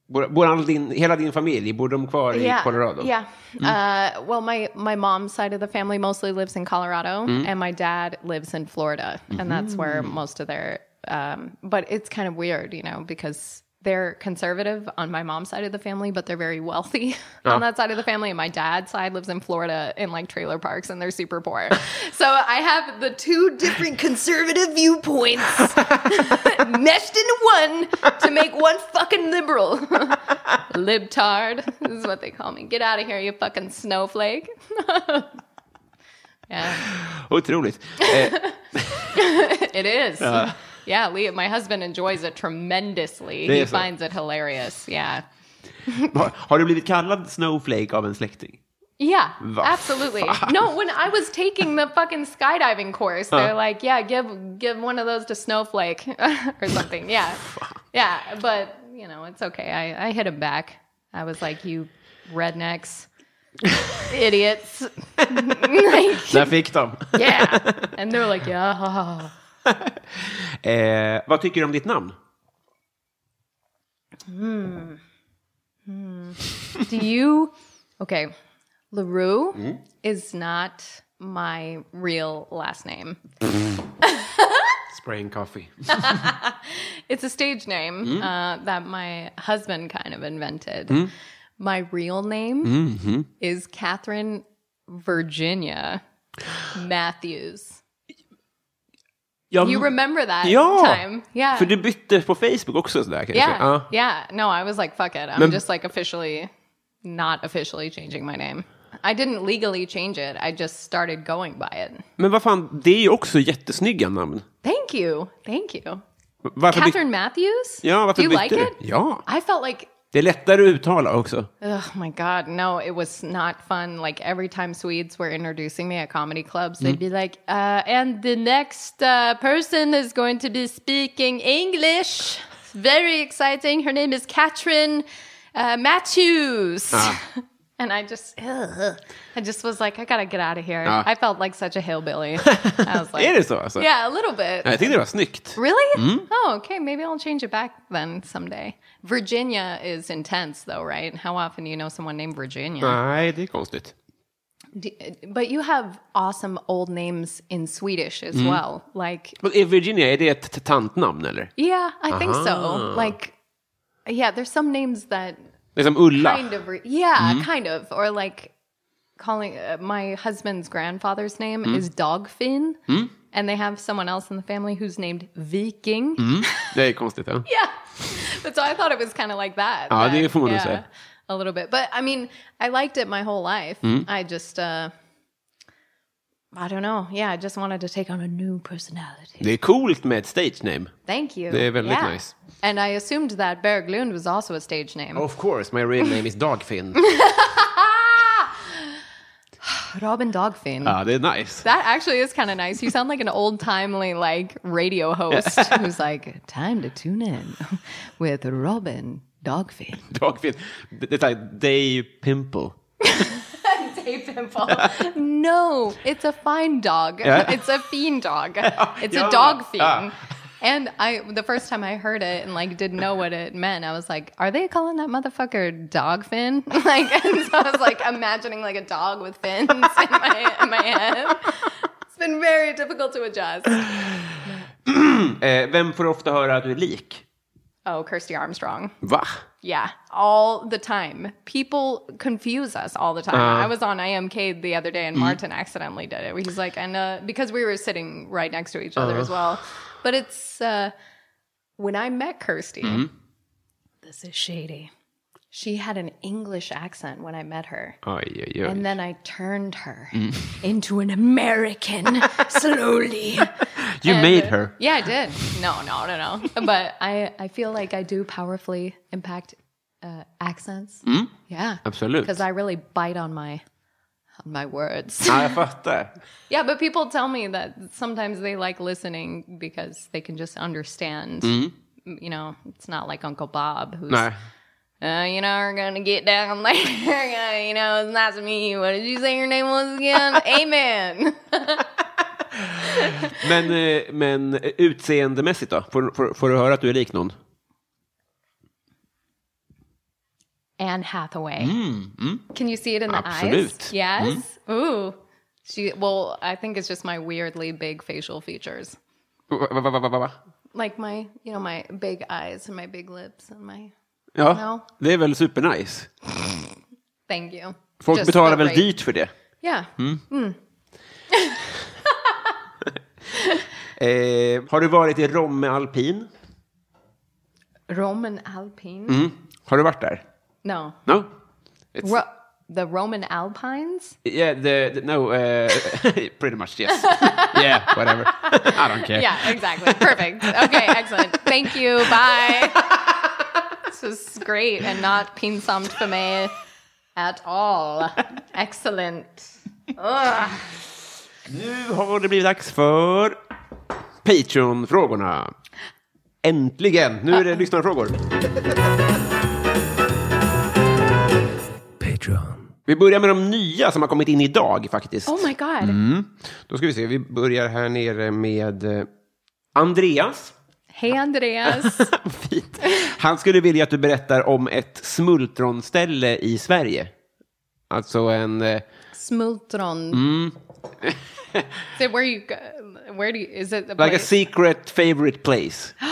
Bor, bor all din, hela din familj, bor de kvar i Colorado? Yeah. Uh, well, my my mom's side of the family mostly lives in Colorado, Mm. and my dad lives in Florida, and that's where most of their um, but it's kind of weird, you know, because they're conservative on my mom's side of the family, but they're very wealthy on that side of the family. And my dad's side lives in Florida in like trailer parks and they're super poor. so I have the two different conservative viewpoints meshed into one to make one fucking liberal. Libtard this is what they call me. Get out of here, you fucking snowflake. yeah. Otroligt. Eh, It is. Yeah, Lee, my husband enjoys it tremendously. He så. finds it hilarious. Yeah. har, du blivit kallad Snowflake av en släkting? Yeah, Va absolutely. No, when I was taking the fucking skydiving course, they're like, "Yeah, give give one of those to Snowflake or something." Yeah, yeah, but you know, it's okay. I I hit him back. I was like, "You rednecks, idiots!" like, Där fick de. yeah, and they're like, "Yeah." Eh, vad tycker du om ditt namn? Hmm. Hmm. Do you? Okay, Larue mm. is not my real last name. Spraying coffee. It's a stage name mm. uh, that my husband kind of invented. Mm. My real name mm-hmm. is Catherine Virginia Matthews. Ja, You remember that ja, time? Yeah. för du bytte på Facebook också sådär kanske? yeah. Ja. Yeah. No, I was like, fuck it. I'm Men- just like officially not officially changing my name. I didn't legally change it. I just started going by it. Men vad fan, det är ju också jättesnygga namn. Thank you. Thank you. Varför Catherine Matthews? Ja, varför Do you bytte like du? it? Ja. I felt like Det är lättare att uttala också. Oh my God, no, it was not fun. Like every time Swedes were introducing me at comedy clubs, they'd be like, uh, and the next uh, person is going to be speaking English. Very exciting. Her name is Katrin uh, Matthews. And I just, ugh. I just was like, I gotta get out of here. Ah. I felt like such a hillbilly. I was like, Är det så alltså? Yeah, a little bit. Jag tyckte det var snyggt. Really? Mm-hmm. Oh, okay. Maybe I'll change it back then someday. Virginia is intense, though, right? How often do you know someone named Virginia? Nej, det är konstigt. Do- eh, but you have awesome old names in Swedish as mm. well. Like, Men är Virginia, är det ett tantnamn eller? yeah, I think so. Like, yeah, there's some names that Det är som Ulla. kind of, re- yeah, kind of, or like calling uh, my husband's grandfather's name is Dogfin, and they have someone else in the family who's named Viking. Det är konstigt. Ja. Yeah. But so I thought it was kind of like that. Ja, that- det får man nog säga. A little bit. But I mean, I liked it my whole life. Mm. I just, uh, I don't know. Yeah, I just wanted to take on a new personality. Det är coolt med ett stage name. Thank you. Det er är väldigt Yeah. nice. And I assumed that Berglund was also a stage name. Of course, my real name is Dagfinn. Robin Dogfin. ja, ah, det är nice. That actually is kind of nice. You sound like an old timely like radio host who's like, time to tune in with Robin Dogfin. Dogfin. Det det är såhär Day Pimple. Pimple. no, it's a fine dog. Yeah. It's a fiend dog. It's Yeah. a dog fiend. Ah. And I, the first time I heard it and like didn't know what it meant, I was like, "Are they calling that motherfucker dog fin?" Like, and so I was like imagining like a dog with fins in my in my head. It's been very difficult to adjust. Eh, vem får ofta höra att du är lik? Oh, Kirsty Armstrong. Va? Yeah, all the time. People confuse us all the time. I was on IMK the other day and Martin accidentally did it. He's like, and uh, because we were sitting right next to each other as well. But it's uh, when I met Kirsty, this is shady. She had an English accent when I met her. Oj, oj, oj. And then I turned her mm. into an American slowly. you And- made her. Yeah, I did. No, no, no, no. But I, I feel like I do powerfully impact uh, accents. Mm. Yeah, Absolut. because I really bite on my on my words. Ah, Fattar. yeah, but people tell me that sometimes they like listening because they can just understand. Mm. You know, it's not like Uncle Bob who's. Nej. Uh, you know, we're gonna get down there. Uh, you know, it's nice to meet you. What did you say your name was again? Amen. Men, eh, men eh, utseendemässigt då? Får, får, får du höra att du är lik någon? Anne Hathaway. Can you see it in the Absolut. eyes? Yes. Ooh. She well, I think it's just my weirdly big facial features. Va, va, va, va, va, va? Like my, you know, my big eyes and my big lips and my. Ja, No. det är väl supernice. Thank you. Folk Just betalar väl rate. dyrt för det. Yeah. Eh, har du varit i Romme alpin? Roman Alpine. Mm. Har du varit där? No. No? Ro- the Roman Alpines? yeah, the, the no, uh, pretty much yes. yeah, whatever. I don't care. Yeah, exactly. Perfect. Okay, excellent. Thank you. Bye. This was great and not pinsamt för mig at all. Excellent. Ugh. Nu har det blivit dags för Patreon-frågorna. Äntligen! Nu är det lyssnarfrågor. Patreon. Vi börjar med de nya som har kommit in idag faktiskt. Oh my god. Då ska vi se, vi börjar här nere med eh, Andreas. Hej Andreas. Fint. Han skulle vilja att du berättar om ett smultronställe i Sverige. Alltså en... eh, Smultron. is it where you go? Where do you, is it the Like a place? secret favorite place.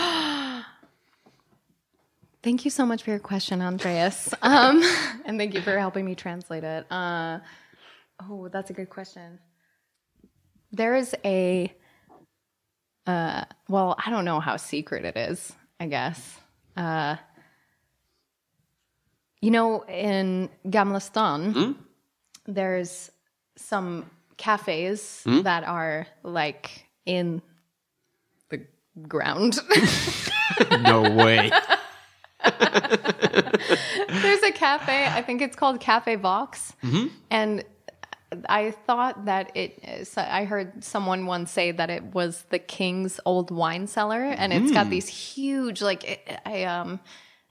Thank you so much for your question, Andreas. Um, and thank you for helping me translate it. Uh, oh, that's a good question. There is a, uh, well, I don't know how secret it is, I guess. Uh, you know, in Gamla stan, there's some cafes that are like in the ground. No way. There's a cafe. I think it's called Cafe Vox, and I thought that it. so I heard someone once say that it was the king's old wine cellar, and it's got these huge, like it, I um.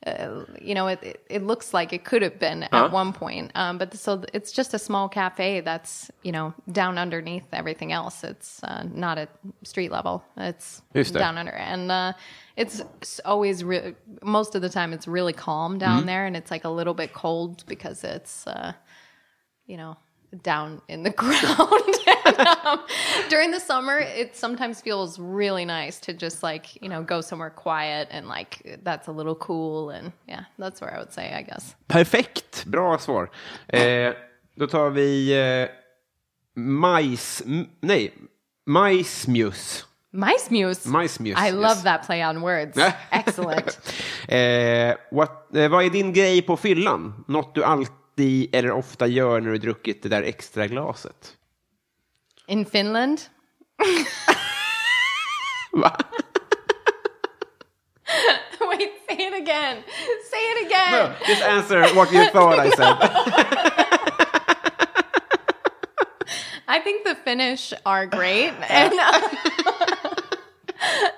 Uh, you know, it, it it looks like it could have been at one point, um, but so it's just a small cafe that's you know down underneath everything else. It's uh, not at street level. It's Just down under, and uh, it's always re- most of the time it's really calm down there, and it's like a little bit cold because it's uh, you know down in the ground. and, um, during the summer, it sometimes feels really nice to just like you know go somewhere quiet and like that's a little cool, and yeah, that's where I would say I guess. Perfekt, bra svar. Eh, då tar vi eh, majs... m- Nej, majsmjus. Mice Muse. Mice Muse, I yes. love that play on words. Excellent. Eh, what, eh, vad är din grej på fyllan? Något du alltid eller ofta gör när du druckit det där extra glaset? In Finland, Va? wait, say it again. Say it again. Just answer what you thought I said. I think the Finnish are great, and uh,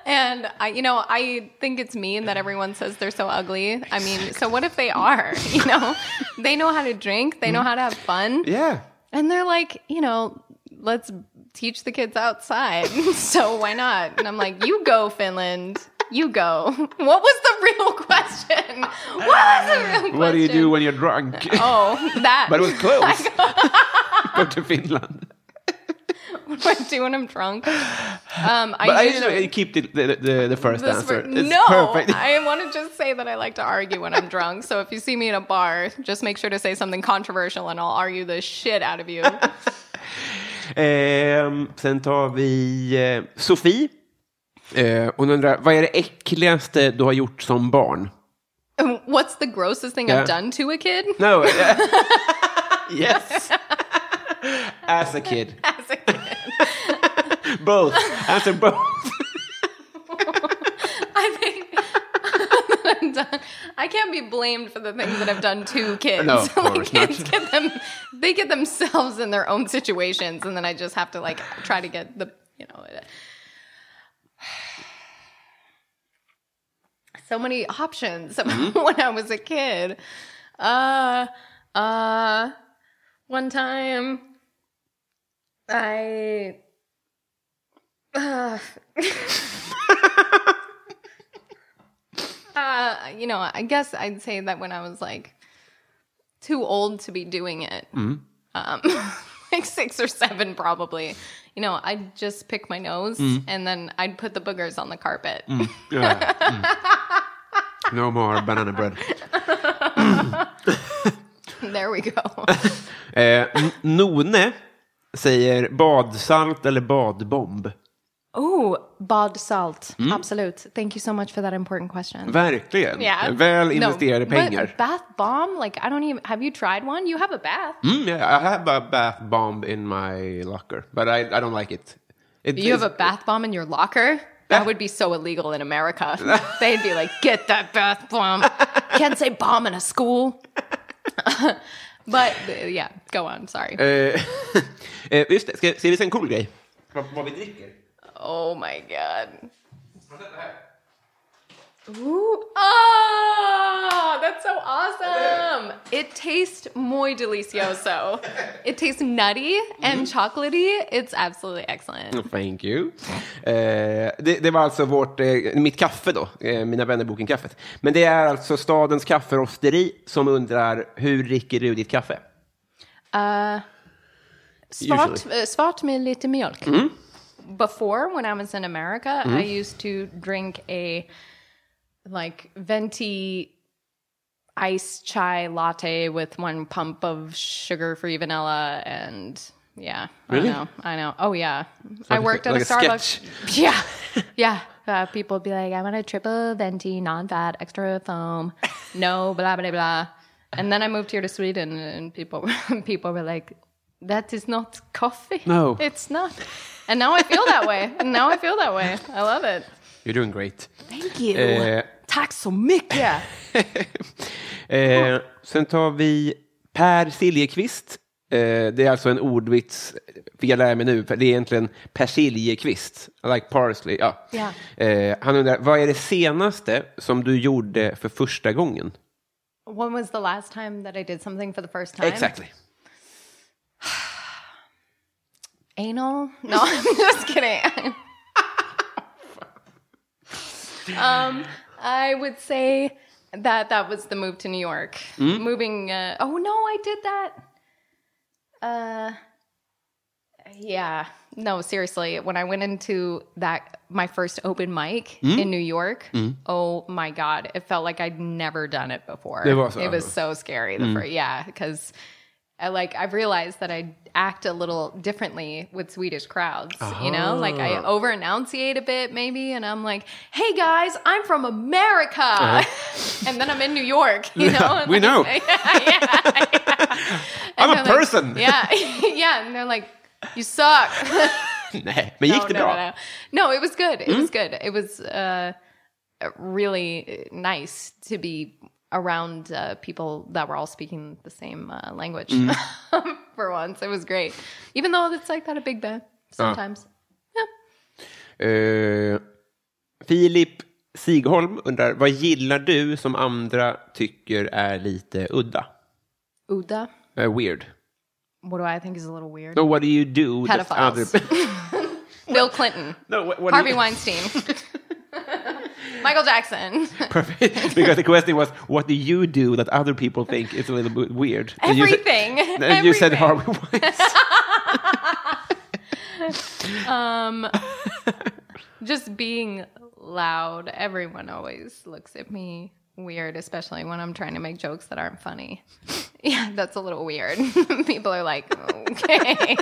and I, you know, I think it's mean that everyone says they're so ugly. I mean, so what if they are? You know, they know how to drink, they know how to have fun, Yeah. and they're like, you know, let's teach the kids outside. so why not? And I'm like, you go, Finland. You go. What was the real question? What was the real question? What do you do when you're drunk? Oh, that. But it was close. Go to Finland. what do I do when I'm drunk? Um, I But I usually usually keep the, the, the, the first answer. It's no, perfect. I want to just say that I like to argue when I'm drunk. So if you see me in a bar, just make sure to say something controversial, and I'll argue the shit out of you. Ehm, sen tar vi eh, Sofie. Eh, hon undrar, vad är det äckligaste du har gjort som barn? What's the grossest thing Yeah. I've done to a kid? No. eh, yes. As a kid. As a kid, Both. Answer both. I think I'm done. I can't be blamed for the things that I've done to kids. No, of like course kids not. get them, they get themselves in their own situations, and then I just have to like try to get the you know. So many options when I was a kid. Uh, uh, one time I. Uh, uh, you know, I guess I'd say that when I was like too old to be doing it, um, like six or seven, probably. You know, I'd just pick my nose and then I'd put the boogers on the carpet. Ja. Mm. No more banana bread. there we go. Eh, None säger badsalt eller badbomb. Oh, bad salt. Absolute. Thank you so much for that important question. Verkligen. Yeah. Väl investerade no, pengar. But bath bomb? Like, I don't even. Have you tried one? You have a bath. Mm, yeah, I have a bath bomb in my locker, but I, I don't like it. it You have a bath bomb in your locker? That would be so illegal in America. They'd be like, get that bath bomb. Can't say bomb in a school. but uh, yeah, go on. Sorry. Eh, just det, ska, ska vi se en cool grej? Vad, vad vi dricker? Oh my god. Ooh. Oh, that's so awesome. It tastes muy delicioso. It tastes nutty and chocolatey. It's absolutely excellent. Thank you. Eh, det, det var alltså vårt, eh, mitt kaffe då, eh, Mina vännerboken-kaffet. Men det är alltså stadens kafferosteri som undrar, hur dricker du ditt kaffe? Svart, Usually. uh, svart med lite mjölk. Before, when I was in America, I used to drink a like venti iced chai latte with one pump of sugar-free vanilla and yeah, Really? I know, I know. Oh yeah, I like a- worked at like a a Starbucks. sketch. Yeah, yeah. Uh, people would be like, "I want a triple venti, non-fat, extra foam, no blah blah blah." And then I moved here to Sweden, and people people were like, "That is not coffee. No. it's not." And now I feel that way. And now I feel that way. I love it. You're doing great. Thank you. Eh, Tack så mycket. eh, sen tar vi Per Siljekvist. Eh, det är alltså en ordvits, fick jag lära mig nu, för det är egentligen persiljekvist. Like parsley. Ja. Ja. Eh, han undrar, vad är det senaste som du gjorde för första gången? When was the last time that I did something for the first time? Exactly. Anal? No, I'm just kidding. um, I would say that that was the move to New York. Moving. Uh, oh no, I did that. Uh, yeah. No, seriously. When I went into that my first open mic in New York, oh my god, it felt like I'd never done it before. Det var så. It was so scary. The first, yeah, because I like I've realized that I act a little differently with Swedish crowds. You know, like I ah. over enunciate a bit maybe, and I'm like, "Hey guys, I'm from America," uh-huh. and then I'm in New York. You know, and We like- know. yeah, yeah, yeah. I'm a they're like- person. yeah, yeah, and they're like, "You suck." Nej, men gick no, det no, bra? No, no. no, it was good. It was hmm? good. It was uh, really uh, nice to be around uh, people that were all speaking the same uh, language for once. It was great, even though it's like that a Big Ben sometimes. Yeah. Eh, Filip Sigholm undrar, vad gillar du som andra tycker är lite udda? Uda. Eh, weird. What do I think is a little weird? So what do you do? Pedophiles. Bill Clinton, no, what, what Harvey you- Weinstein, Michael Jackson. Perfect. because the question was, what do you do that other people think is a little bit weird? And you said- Everything. And you said Harvey Weinstein. um, just being loud. Everyone always looks at me weird, especially when I'm trying to make jokes that aren't funny. Yeah, that's a little weird. People are like, okay,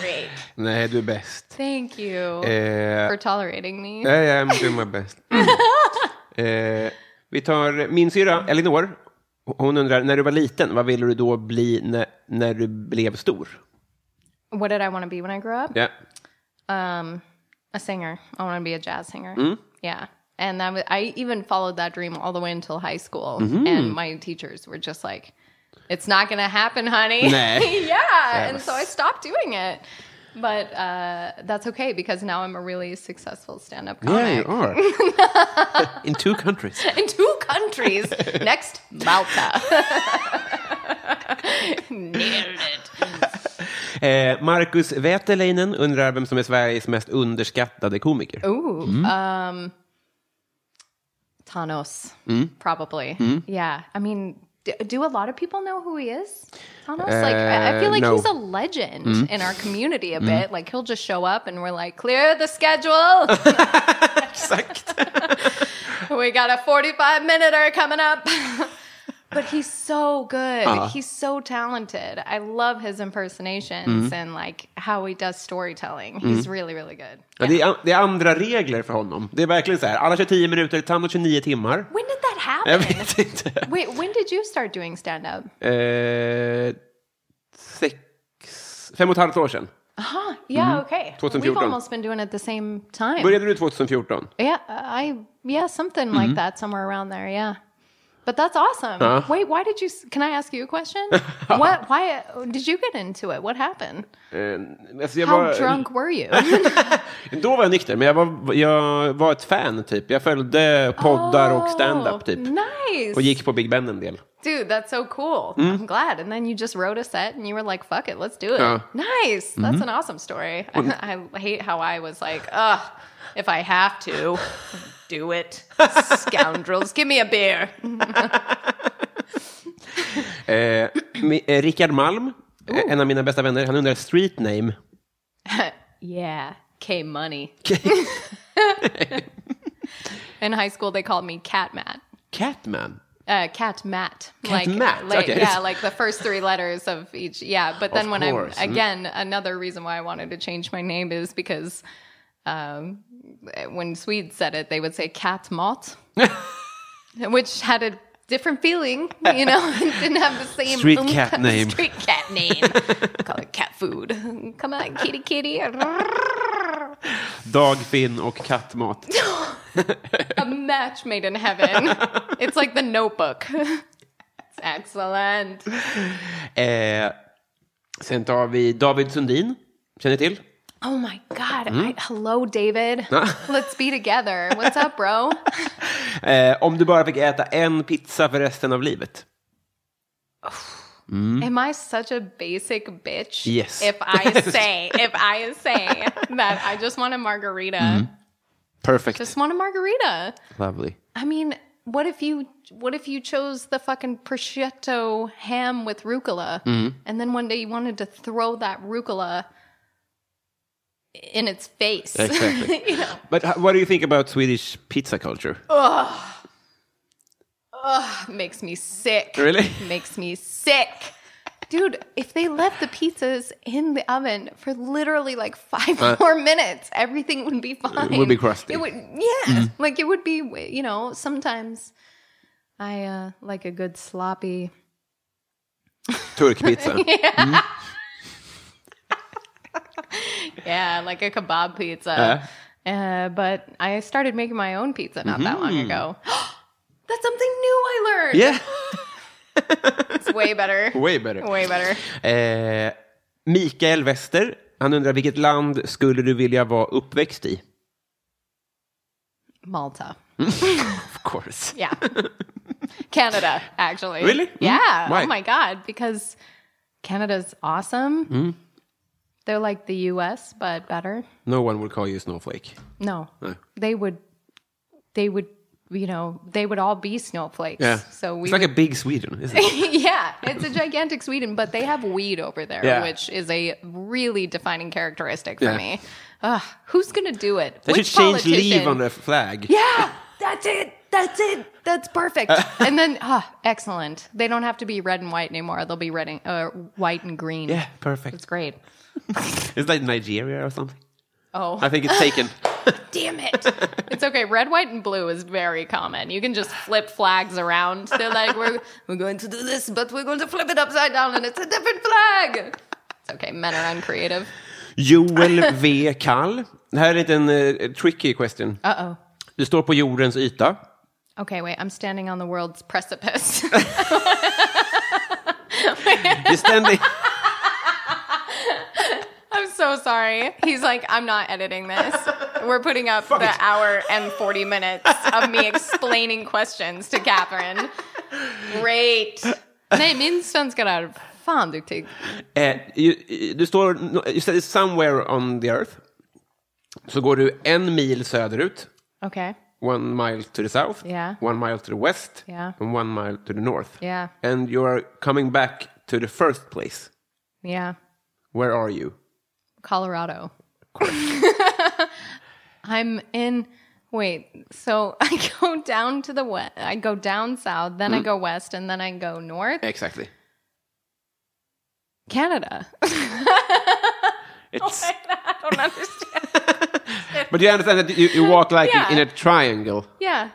great. Nej, du är bäst. Thank you Eh, for tolerating me. Ja, ja, I'm doing my best. eh, vi tar min syra Elinor. Hon undrar, när du var liten, vad ville du då bli när, när du blev stor? What did I want to be when I grew up? Ja. Um, a singer. I want to be a jazz singer. Yeah. And that was, I even followed that dream all the way until high school. And my teachers were just like, it's not going to happen, honey. Nej. yeah. And so I stopped doing it. But uh, that's okay because now I'm a really successful stand up Yeah, you are. In two countries. In two countries. Next, Malta. Nailed it. Eh, Marcus Wäterleinen undrar vem som är Sveriges mest underskattade komiker. Ooh. Um, Thanos, probably. Yeah. I mean, do, do a lot of people know who he is? Like I I feel like Uh, no. he's a legend in our community a bit. Like he'll just show up and we're like, clear the schedule. We got a 45 minuter coming up. but he's so good. He's so talented. I love his impersonations and like how he does storytelling. He's really, really good. Ja, det, är, det är andra regler för honom. Det är verkligen så här, alla kör 10 minuter, honom 29 timmar. When did that happen? Jag vet inte. Wait, when did you start doing stand up? Eh, sex, fem och ett halvt år sedan. Huh? Yeah, okay. 2014. We've almost been doing it at the same time. Började du 2014? Yeah, I yeah, something like that somewhere around there. Yeah. But that's awesome. Huh? Wait, why did you? Can I ask you a question? what? Why did you get into it? What happened? Eh, alltså How var, drunk were you? Då var jag nykter, men jag var, jag var ett fan typ. Jag följde poddar och stand-up typ. Oh, Nice. Och gick på Big Ben en del. Dude, that's so cool. I'm glad. And then you just wrote a set and you were like, fuck it, let's do it. Yeah. Nice. That's an awesome story. I, I hate how I was like, ugh, if I have to, do it. Scoundrels, give me a beer. Eh, eh, Rickard Malm, eh, en av mina bästa vänner, han undrar street name. Yeah, K Money. In high school, they called me Cat Matt. Catman. Uh, cat Matt. Cat like, Matt, Like, okay. Yeah, like the first three letters of each. Yeah, but then Of when course. I again another reason why I wanted to change my name is because um, when Swedes said it, they would say cat mot, which had a different feeling. You know, didn't have the same Street oomph- cat name. Street cat name. Call it cat food. Come on, kitty, kitty. Dagfinn och kattmat. a match made in heaven. it's like the notebook. It's excellent. Eh, sen tar vi David Sundin. Känner ni till? Oh my God. I, hmm? hello, David. Let's be together. What's up, bro? Eh, om du bara fick äta en pizza för resten av livet. Mm. Am I such a basic bitch? Yes. If I say, if I say that I just want a margarita, mm-hmm. Perfect. just want a margarita. Lovely. I mean, what if you what if you chose the fucking prosciutto ham with rucola, mm-hmm. and then one day you wanted to throw that rucola in its face? Exactly. you know, But what do you think about Swedish pizza culture? makes me sick. Really? Makes me sick. Dude, if they left the pizzas in the oven for literally like five more minutes, everything would be fine. It would be crusty. It would, yeah. Like it would be, you know, sometimes I uh, like a good sloppy. Turkpizza. Yeah, like a kebab pizza. Uh, but I started making my own pizza not that long ago. That's something new I learned. Yeah. It's way better. Way better. Way better. Eh, Mikael Wester, han undrar vilket land skulle du vilja vara uppväxt i? Malta. Of course. Yeah. Canada, actually. Really? Mm. Yeah. Oh my God. Because Canada's awesome. Mm. They're like the US, but better. No one would call you snowflake. No. No. They would, they would, you know, they would all be snowflakes. Yeah. So we It's like a big Sweden, isn't it? yeah, it's a gigantic Sweden, but they have weed over there, Yeah. which is a really defining characteristic for Yeah. me. Ugh, who's gonna do it? They Which should change leave on the flag. Yeah, that's it. That's it. That's perfect. and then, ah, excellent. They don't have to be red and white anymore. They'll be red and uh, white and green. Yeah, perfect. it's great. It's like Nigeria or something. Oh, I think it's taken. damn it! it's okay. Red, white, and blue is very common. You can just flip flags around. They're like, we're we're going to do this, but we're going to flip it upside down, and it's a different flag. It's okay. Men are uncreative. Joel V. Kall. Det här är en liten eh, tricky question. Uh oh. Du står på jordens yta. Okay, wait. I'm standing on the world's precipice. You're standing... I'm so sorry. He's like, I'm not editing this. We're putting up the hour and 40 minutes of me explaining questions to Catherine. Great. Nej, min svenska är fan duktig. Eh, du står you said somewhere on the earth. Så går du en mil söderut. Okay. one mile to the south, Yeah. one mile to the west, Yeah. and one mile to the north. Yeah. And you are coming back to the first place. Yeah. Where are you? Colorado. I'm in. Wait, so I go down to the west. I go down south, then I go west, and then I go north. Exactly. Canada. It's, I don't understand. but you understand that you, you walk like Yeah. in, a triangle. yeah.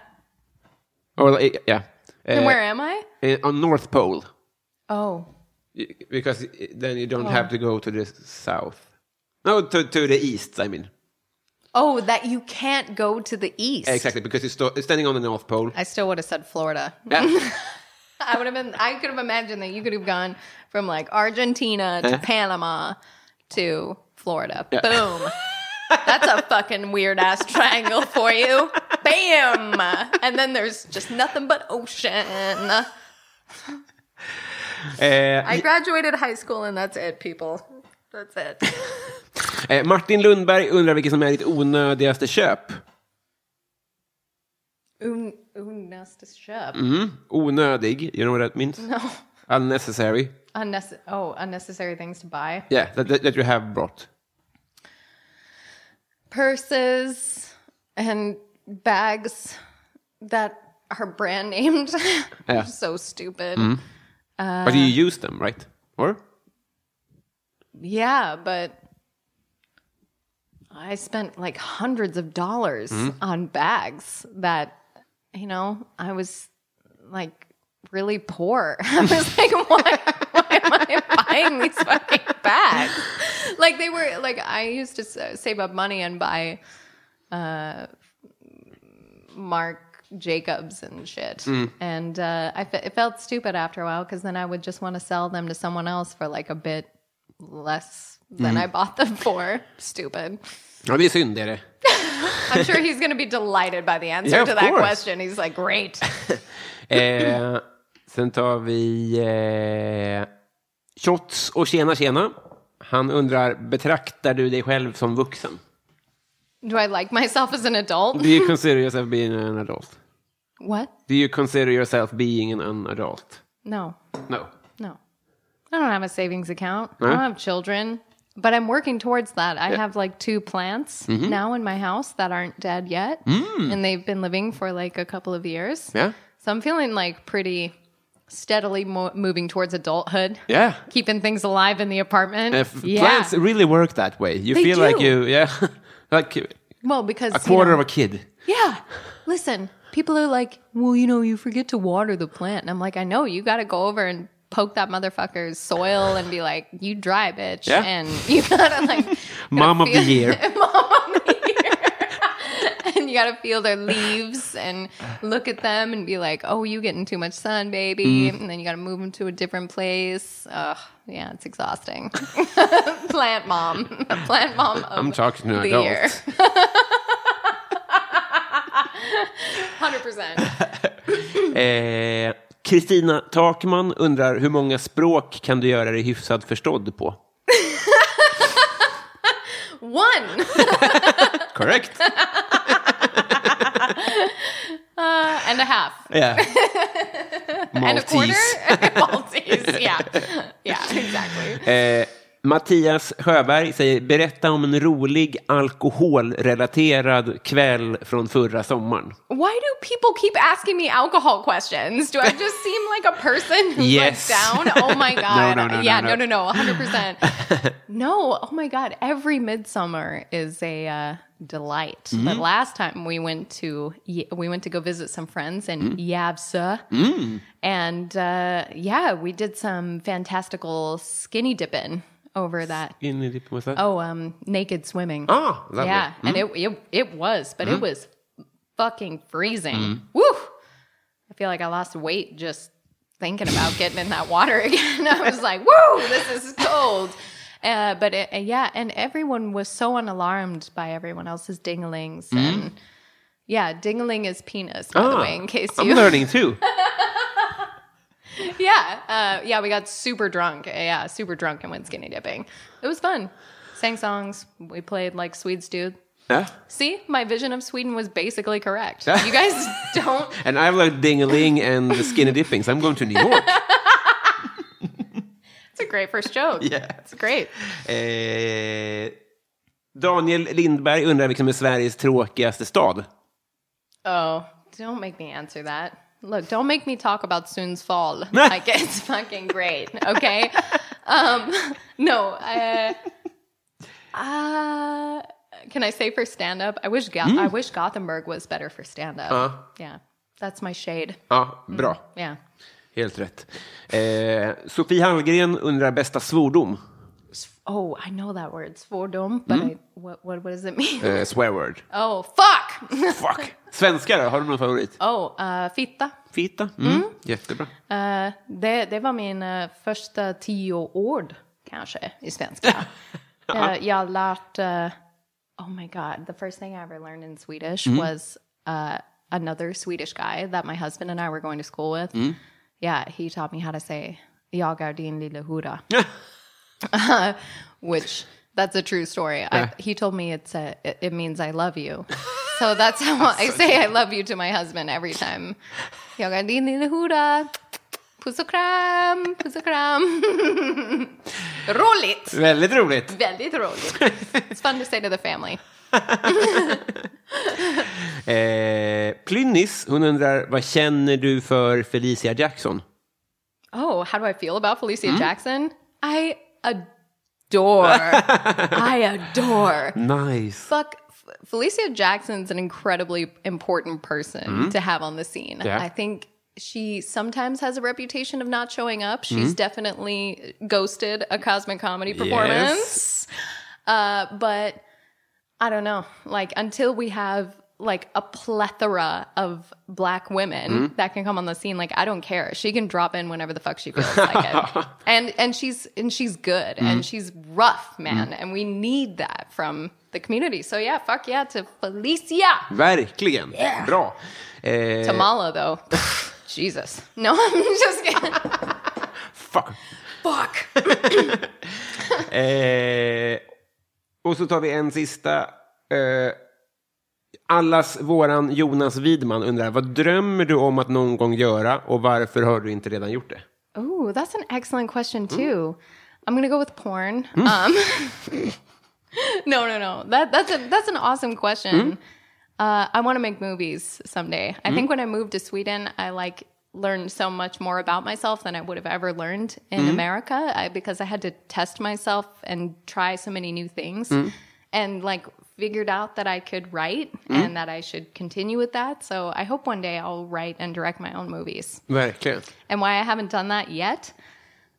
Or like, yeah. And Uh, where am I? eh, on North Pole. Oh. Y- Because then you don't have to go to the south. No, to, to the east, I mean. Oh, that you can't go to the east. Exactly, because you're sto- standing on the North Pole. I still would have said Florida. Yeah. I would have been. I could have imagined that you could have gone from like Argentina to Panama to Florida. Boom. That's a fucking weird ass triangle for you. Bam. And then there's just nothing but ocean. Eh, I graduated high school and that's it, people. That's it. eh, Martin Lundberg undrar vilket som är ditt onödigaste köp. Un, unnecessary shop. Mm. Onödig, you know what that means? No. Unnecessary. Unnecessary. Oh, unnecessary things to buy. Yeah, that, that, that you have brought. purses and bags that are brand named. Yeah. so stupid. but you use them, right? Or? Yeah, but I spent like hundreds of dollars on bags that, you know, I was like really poor. I was like, why, why am I buying these fucking bags? Like they were like I used to save up money and buy uh, Marc Jacobs and shit, and uh, I fe- it felt stupid after a while because then I would just want to sell them to someone else for like a bit less than I bought them for. Stupid. Ja, det är synd, det är det. I'm sure he's going to be delighted by the answer Yeah, to that course. question. He's like, great. Eh, sen tar vi eh, Shots och tjena tjena. Han undrar, betraktar du dig själv som vuxen? Do I like myself as an adult? Do you consider yourself being an adult? What? Do you consider yourself being an adult? No, No. no. I don't have a savings account. I Huh? don't have children. But I'm working towards that. I have like two plants Mm-hmm. now in my house that aren't dead yet. Mm. And they've been living for like a couple of years. Yeah? So I'm feeling like pretty steadily mo- moving towards adulthood. Yeah. Keeping things alive in the apartment. Uh, f- yeah. Plants really work that way. You They feel like you, yeah, like well, because a you quarter know- of a kid. Yeah. Listen, people are like, well, you know, you forget to water the plant. And I'm like, I know, you got to go over and poke that motherfucker's soil and be like, you dry, bitch. Yeah. And you got to like, gotta Mom of the feel- year. Mom of the year. and you got to feel their leaves and look at them and be like, oh, you getting too much sun, baby. Mm. And then you got to move them to a different place. Ugh, yeah, it's exhausting. plant mom. Plant mom of I'm talking to an the adult. Year. 100%. Kristina Takman undrar, hur många språk kan du göra dig hyfsat förstådd på? One. Correct. Uh, and a half. Yeah. And a quarter. Maltese. Maltese. Yeah. Yeah, exactly. Eh, Mattias Sjöberg säger, berätta om en rolig alkoholrelaterad kväll från förra sommaren. Why do people keep asking me alcohol questions? Do I just seem like a person who's Yes. like down? Oh my god. No, no, no, yeah, no, no, no. no, no, 100%. no, oh my god. Every midsummer is a uh, delight. Mm-hmm. But last time we went to we went to go visit some friends in Mm. Yavsa. And uh, yeah, we did some fantastical skinny dipping over that. In i ditt- what's that? Oh, um, naked swimming. Oh, lovely. yeah, and it, it it was, but Mm-hmm. it was fucking freezing. Woo! I feel like I lost weight just thinking about getting in that water again. I was like, "Woo, this is cold." Uh, but it, uh, yeah, and everyone was so unalarmed by everyone else's dinglings, and yeah, dingling is penis, by the Mm-hmm. Ah, way, in case you. I'm learning too. yeah, uh, yeah, we got super drunk. Yeah, super drunk and went skinny dipping. It was fun. Sang songs. We played like Swedes do. Ja. See, my vision of Sweden was basically correct. You guys don't. And I like ding-a-ling and the skinny dipping, so I'm going to New York. It's a great first joke. Yeah. It's great. Eh, Daniel Lindberg undrar vilken är Sveriges tråkigaste stad? Oh, don't make me answer that. Look, don't make me talk about Sundsvall. like it's fucking great. Okay. um, no. Uh, uh, can I say for stand up? I wish Go- I wish Gothenburg was better for stand up. Yeah, that's my shade. Ja, bra. Yeah. Helt rätt. Eh, Sofie Hallgren undrar bästa svordom. Oh, I know that word, svordom, but I, what, what what does it mean? Eh, swear word. oh, fuck. Fuck! Svenska då? Har du någon favorit? oh, uh, fitta. Fitta? Mm. Jättebra. Eh, det, det var min eh, första tio ord kanske i svenska. Eh, jag har lärt, eh, oh my god, the first thing I ever learned in Swedish was uh, another Swedish guy that my husband and I were going to school with. Yeah, he taught me how to say jag är din lilla Which that's a true story. I, he told me it's a, it, it means I love you. So that's how I say I love you to my husband every time. Jag är din lilla hora. Puss och kram, puss och kram. roligt! Väldigt roligt. Väldigt roligt. It's fun to say to the family. Eh, Plynnis, hon undrar vad känner du för Felicia Jackson? Oh, how do I feel about Felicia Jackson? I adore. I adore. Nice. Fuck. Felicia Jackson's an incredibly important person to have on the scene. Yeah. I think she sometimes has a reputation of not showing up. She's definitely ghosted a cosmic comedy performance. Uh, but I don't know. Like until we have like a plethora of black women that can come on the scene, like I don't care. She can drop in whenever the fuck she feels like it. And and she's and she's good and she's rough, man. And we need that from the community. So yeah, fuck yeah to Felicia. Verkligen. Bra. Eh, Tamala though. Jesus. No, I'm just kidding. fuck. Fuck. Eh, och så tar vi en sista. Eh, allas våran Jonas Widman undrar, vad drömmer du om att någon gång göra och varför har du inte redan gjort det? Oh, that's an excellent question too. I'm gonna go with porn. Um, no, no, no. That that's a that's an awesome question. Uh, I want to make movies someday. I think when I moved to Sweden, I like learned so much more about myself than I would have ever learned in America I, because I had to test myself and try so many new things, and like figured out that I could write and that I should continue with that. So I hope one day I'll write and direct my own movies. Verkligen. And why I haven't done that yet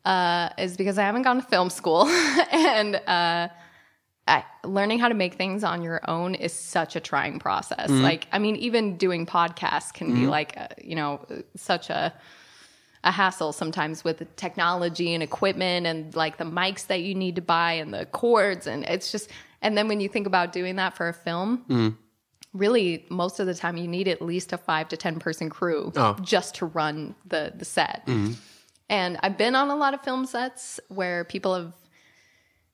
uh, is because I haven't gone to film school. and uh, I, learning how to make things on your own is such a trying process. Like, I mean, even doing podcasts can be like, uh, you know, such a a hassle sometimes with the technology and equipment and like the mics that you need to buy and the cords and it's just and then when you think about doing that for a film really most of the time you need at least a five to ten person crew Oh. just to run the the set. And i've been on a lot of film sets where people have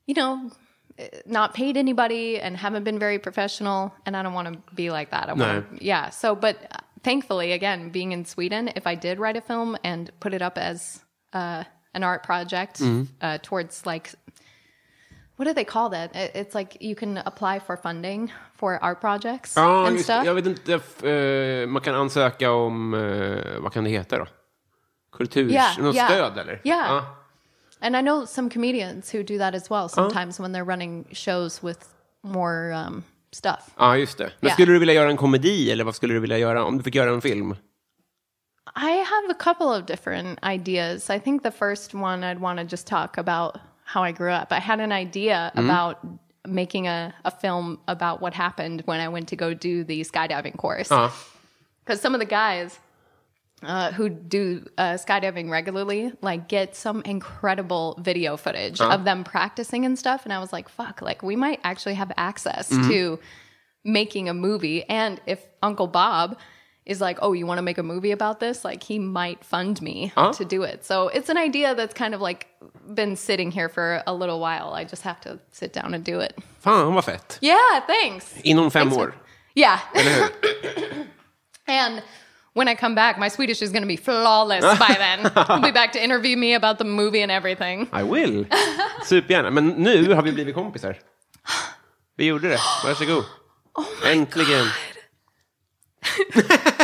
you know eh, not paid anybody and haven't been very professional. And i don't want to be like that. I wanna, yeah. So but uh, thankfully again being in sweden if i did write a film and put it up as uh, an art project uh, towards like what do they call that It- it's like you can apply for funding for art projects Ja, and just, stuff jag vet inte. eh, man kan ansöka om, eh, vad kan det heta då? Kultur, Yeah, något yeah. stöd eller? Yeah. Ja. And I know some comedians who do that as well sometimes when they're running shows with more um, stuff. Ja, just det. Men Yeah. skulle du vilja göra en komedi eller vad skulle du vilja göra om du fick göra en film? I have a couple of different ideas. I think the first one I'd want to just talk about how I grew up. I had an idea about making a, a film about what happened when I went to go do the skydiving course. Because some of the guys uh, who do uh, skydiving regularly like get some incredible video footage of them practicing and stuff and i was like fuck like we might actually have access to making a movie. And if uncle bob is like, oh, you want to make a movie about this? Like, he might fund me Uh-huh. to do it. So it's an idea that's kind of like been sitting here for a little while. I just have to sit down and do it. Fan vad fett. Yeah, thanks. Inom fem Thanks, år. man. Yeah. And when I come back, my Swedish is going to be flawless by then. You'll be back to interview me about the movie and everything. I will. Supergärna. Men nu har vi blivit kompisar. Vi gjorde det. Varsågod. Oh Äntligen.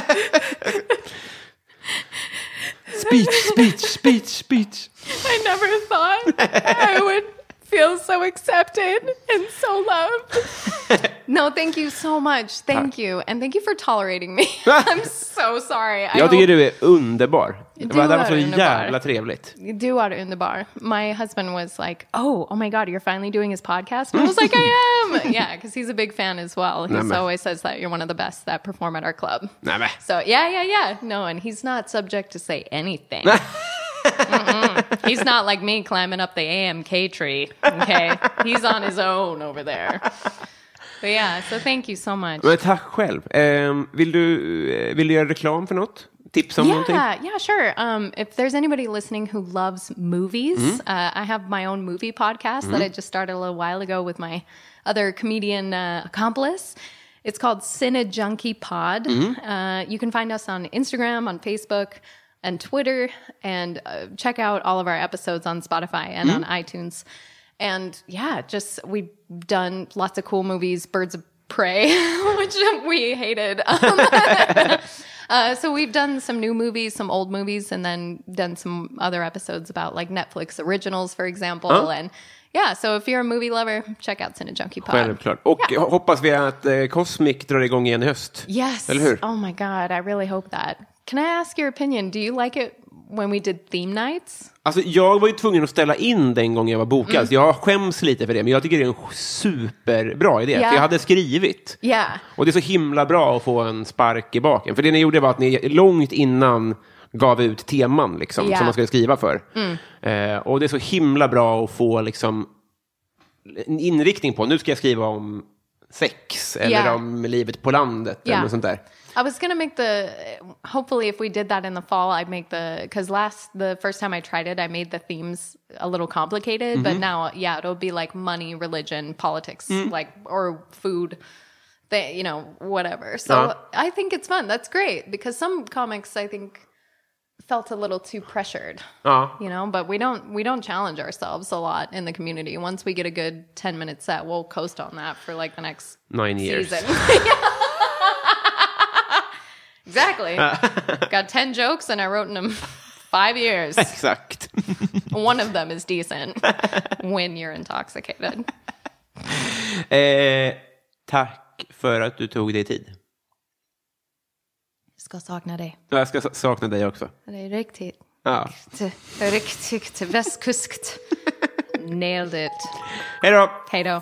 speech, speech, speech, speech. I never thought I would feel so accepted and so loved. no, thank you so much. Thank you. And thank you for tolerating me. I'm so sorry. I Jag tycker hope- du är underbar. Det Du var, det var så jävla trevligt. Du are underbar. My husband was like, "Oh, oh my God, you're finally doing his podcast." And I was like, "I am." yeah, because he's a big fan as well. He Nämen. always says that you're one of the best that perform at our club. Nej. So yeah, yeah, yeah. No, and he's not subject to say anything. Mm-mm. He's not like me climbing up the AMK tree. Okay, he's on his own over there. But yeah, so thank you so much. Men tack själv. Ehm, vill, du, eh, vill du göra reklam för något? Tips om någonting? Yeah, yeah, sure. Um, if there's anybody listening who loves movies, Mm-hmm. uh, I have my own movie podcast that I just started a little while ago with my other comedian uh, accomplice. It's called Cine Junkie Pod. Mm-hmm. Uh, you can find us on Instagram, on Facebook, and Twitter, and uh, check out all of our episodes on Spotify and Mm-hmm. on iTunes. And yeah, just we've done lots of cool movies, Birds of Prey, which we hated. Uh, so we've done some new movies, some old movies, and then done some other episodes about like Netflix originals, for example. And yeah, so if you're a movie lover, check out Cine Junkie Pod. Självklart. Och hoppas vi att eh, Cosmic drar igång igen i höst. Yes. Eller hur? Oh my god, I really hope that. Can I ask your opinion? Do you like it when we did theme nights? Alltså, jag var ju tvungen att ställa in den gången jag var bokad, Mm. så jag skäms lite för det, men jag tycker det är en superbra idé. Ja. För jag hade skrivit. Yeah. Och det är så himla bra att få en spark i baken. För det ni gjorde var att ni långt innan gav ut teman liksom, Ja. som man skulle skriva för. Eh, och det är så himla bra att få liksom, en inriktning på, nu ska jag skriva om sex eller om livet på landet eller något sånt där. I was gonna make the. Hopefully, if we did that in the fall, I'd make the because last the first time I tried it, I made the themes a little complicated. But mm-hmm. now, yeah, it'll be like money, religion, politics, mm. like or food, they, you know, whatever. So Uh-huh. I think it's fun. That's great because some comics I think felt a little too pressured. Ja. You know, but we don't we don't challenge ourselves a lot in the community. Once we get a good ten minute set, we'll coast on that for like the next Nine years. season. exactly. Got 10 jokes and I wrote in them five years. Exakt. One of them is decent when you're intoxicated. eh, tack för att du tog dig tid. Ska sakna dig. Jag ska sakna dig också. Det är riktigt, Ja. riktigt västkuskt. Nailed it. Hej då! Hej då.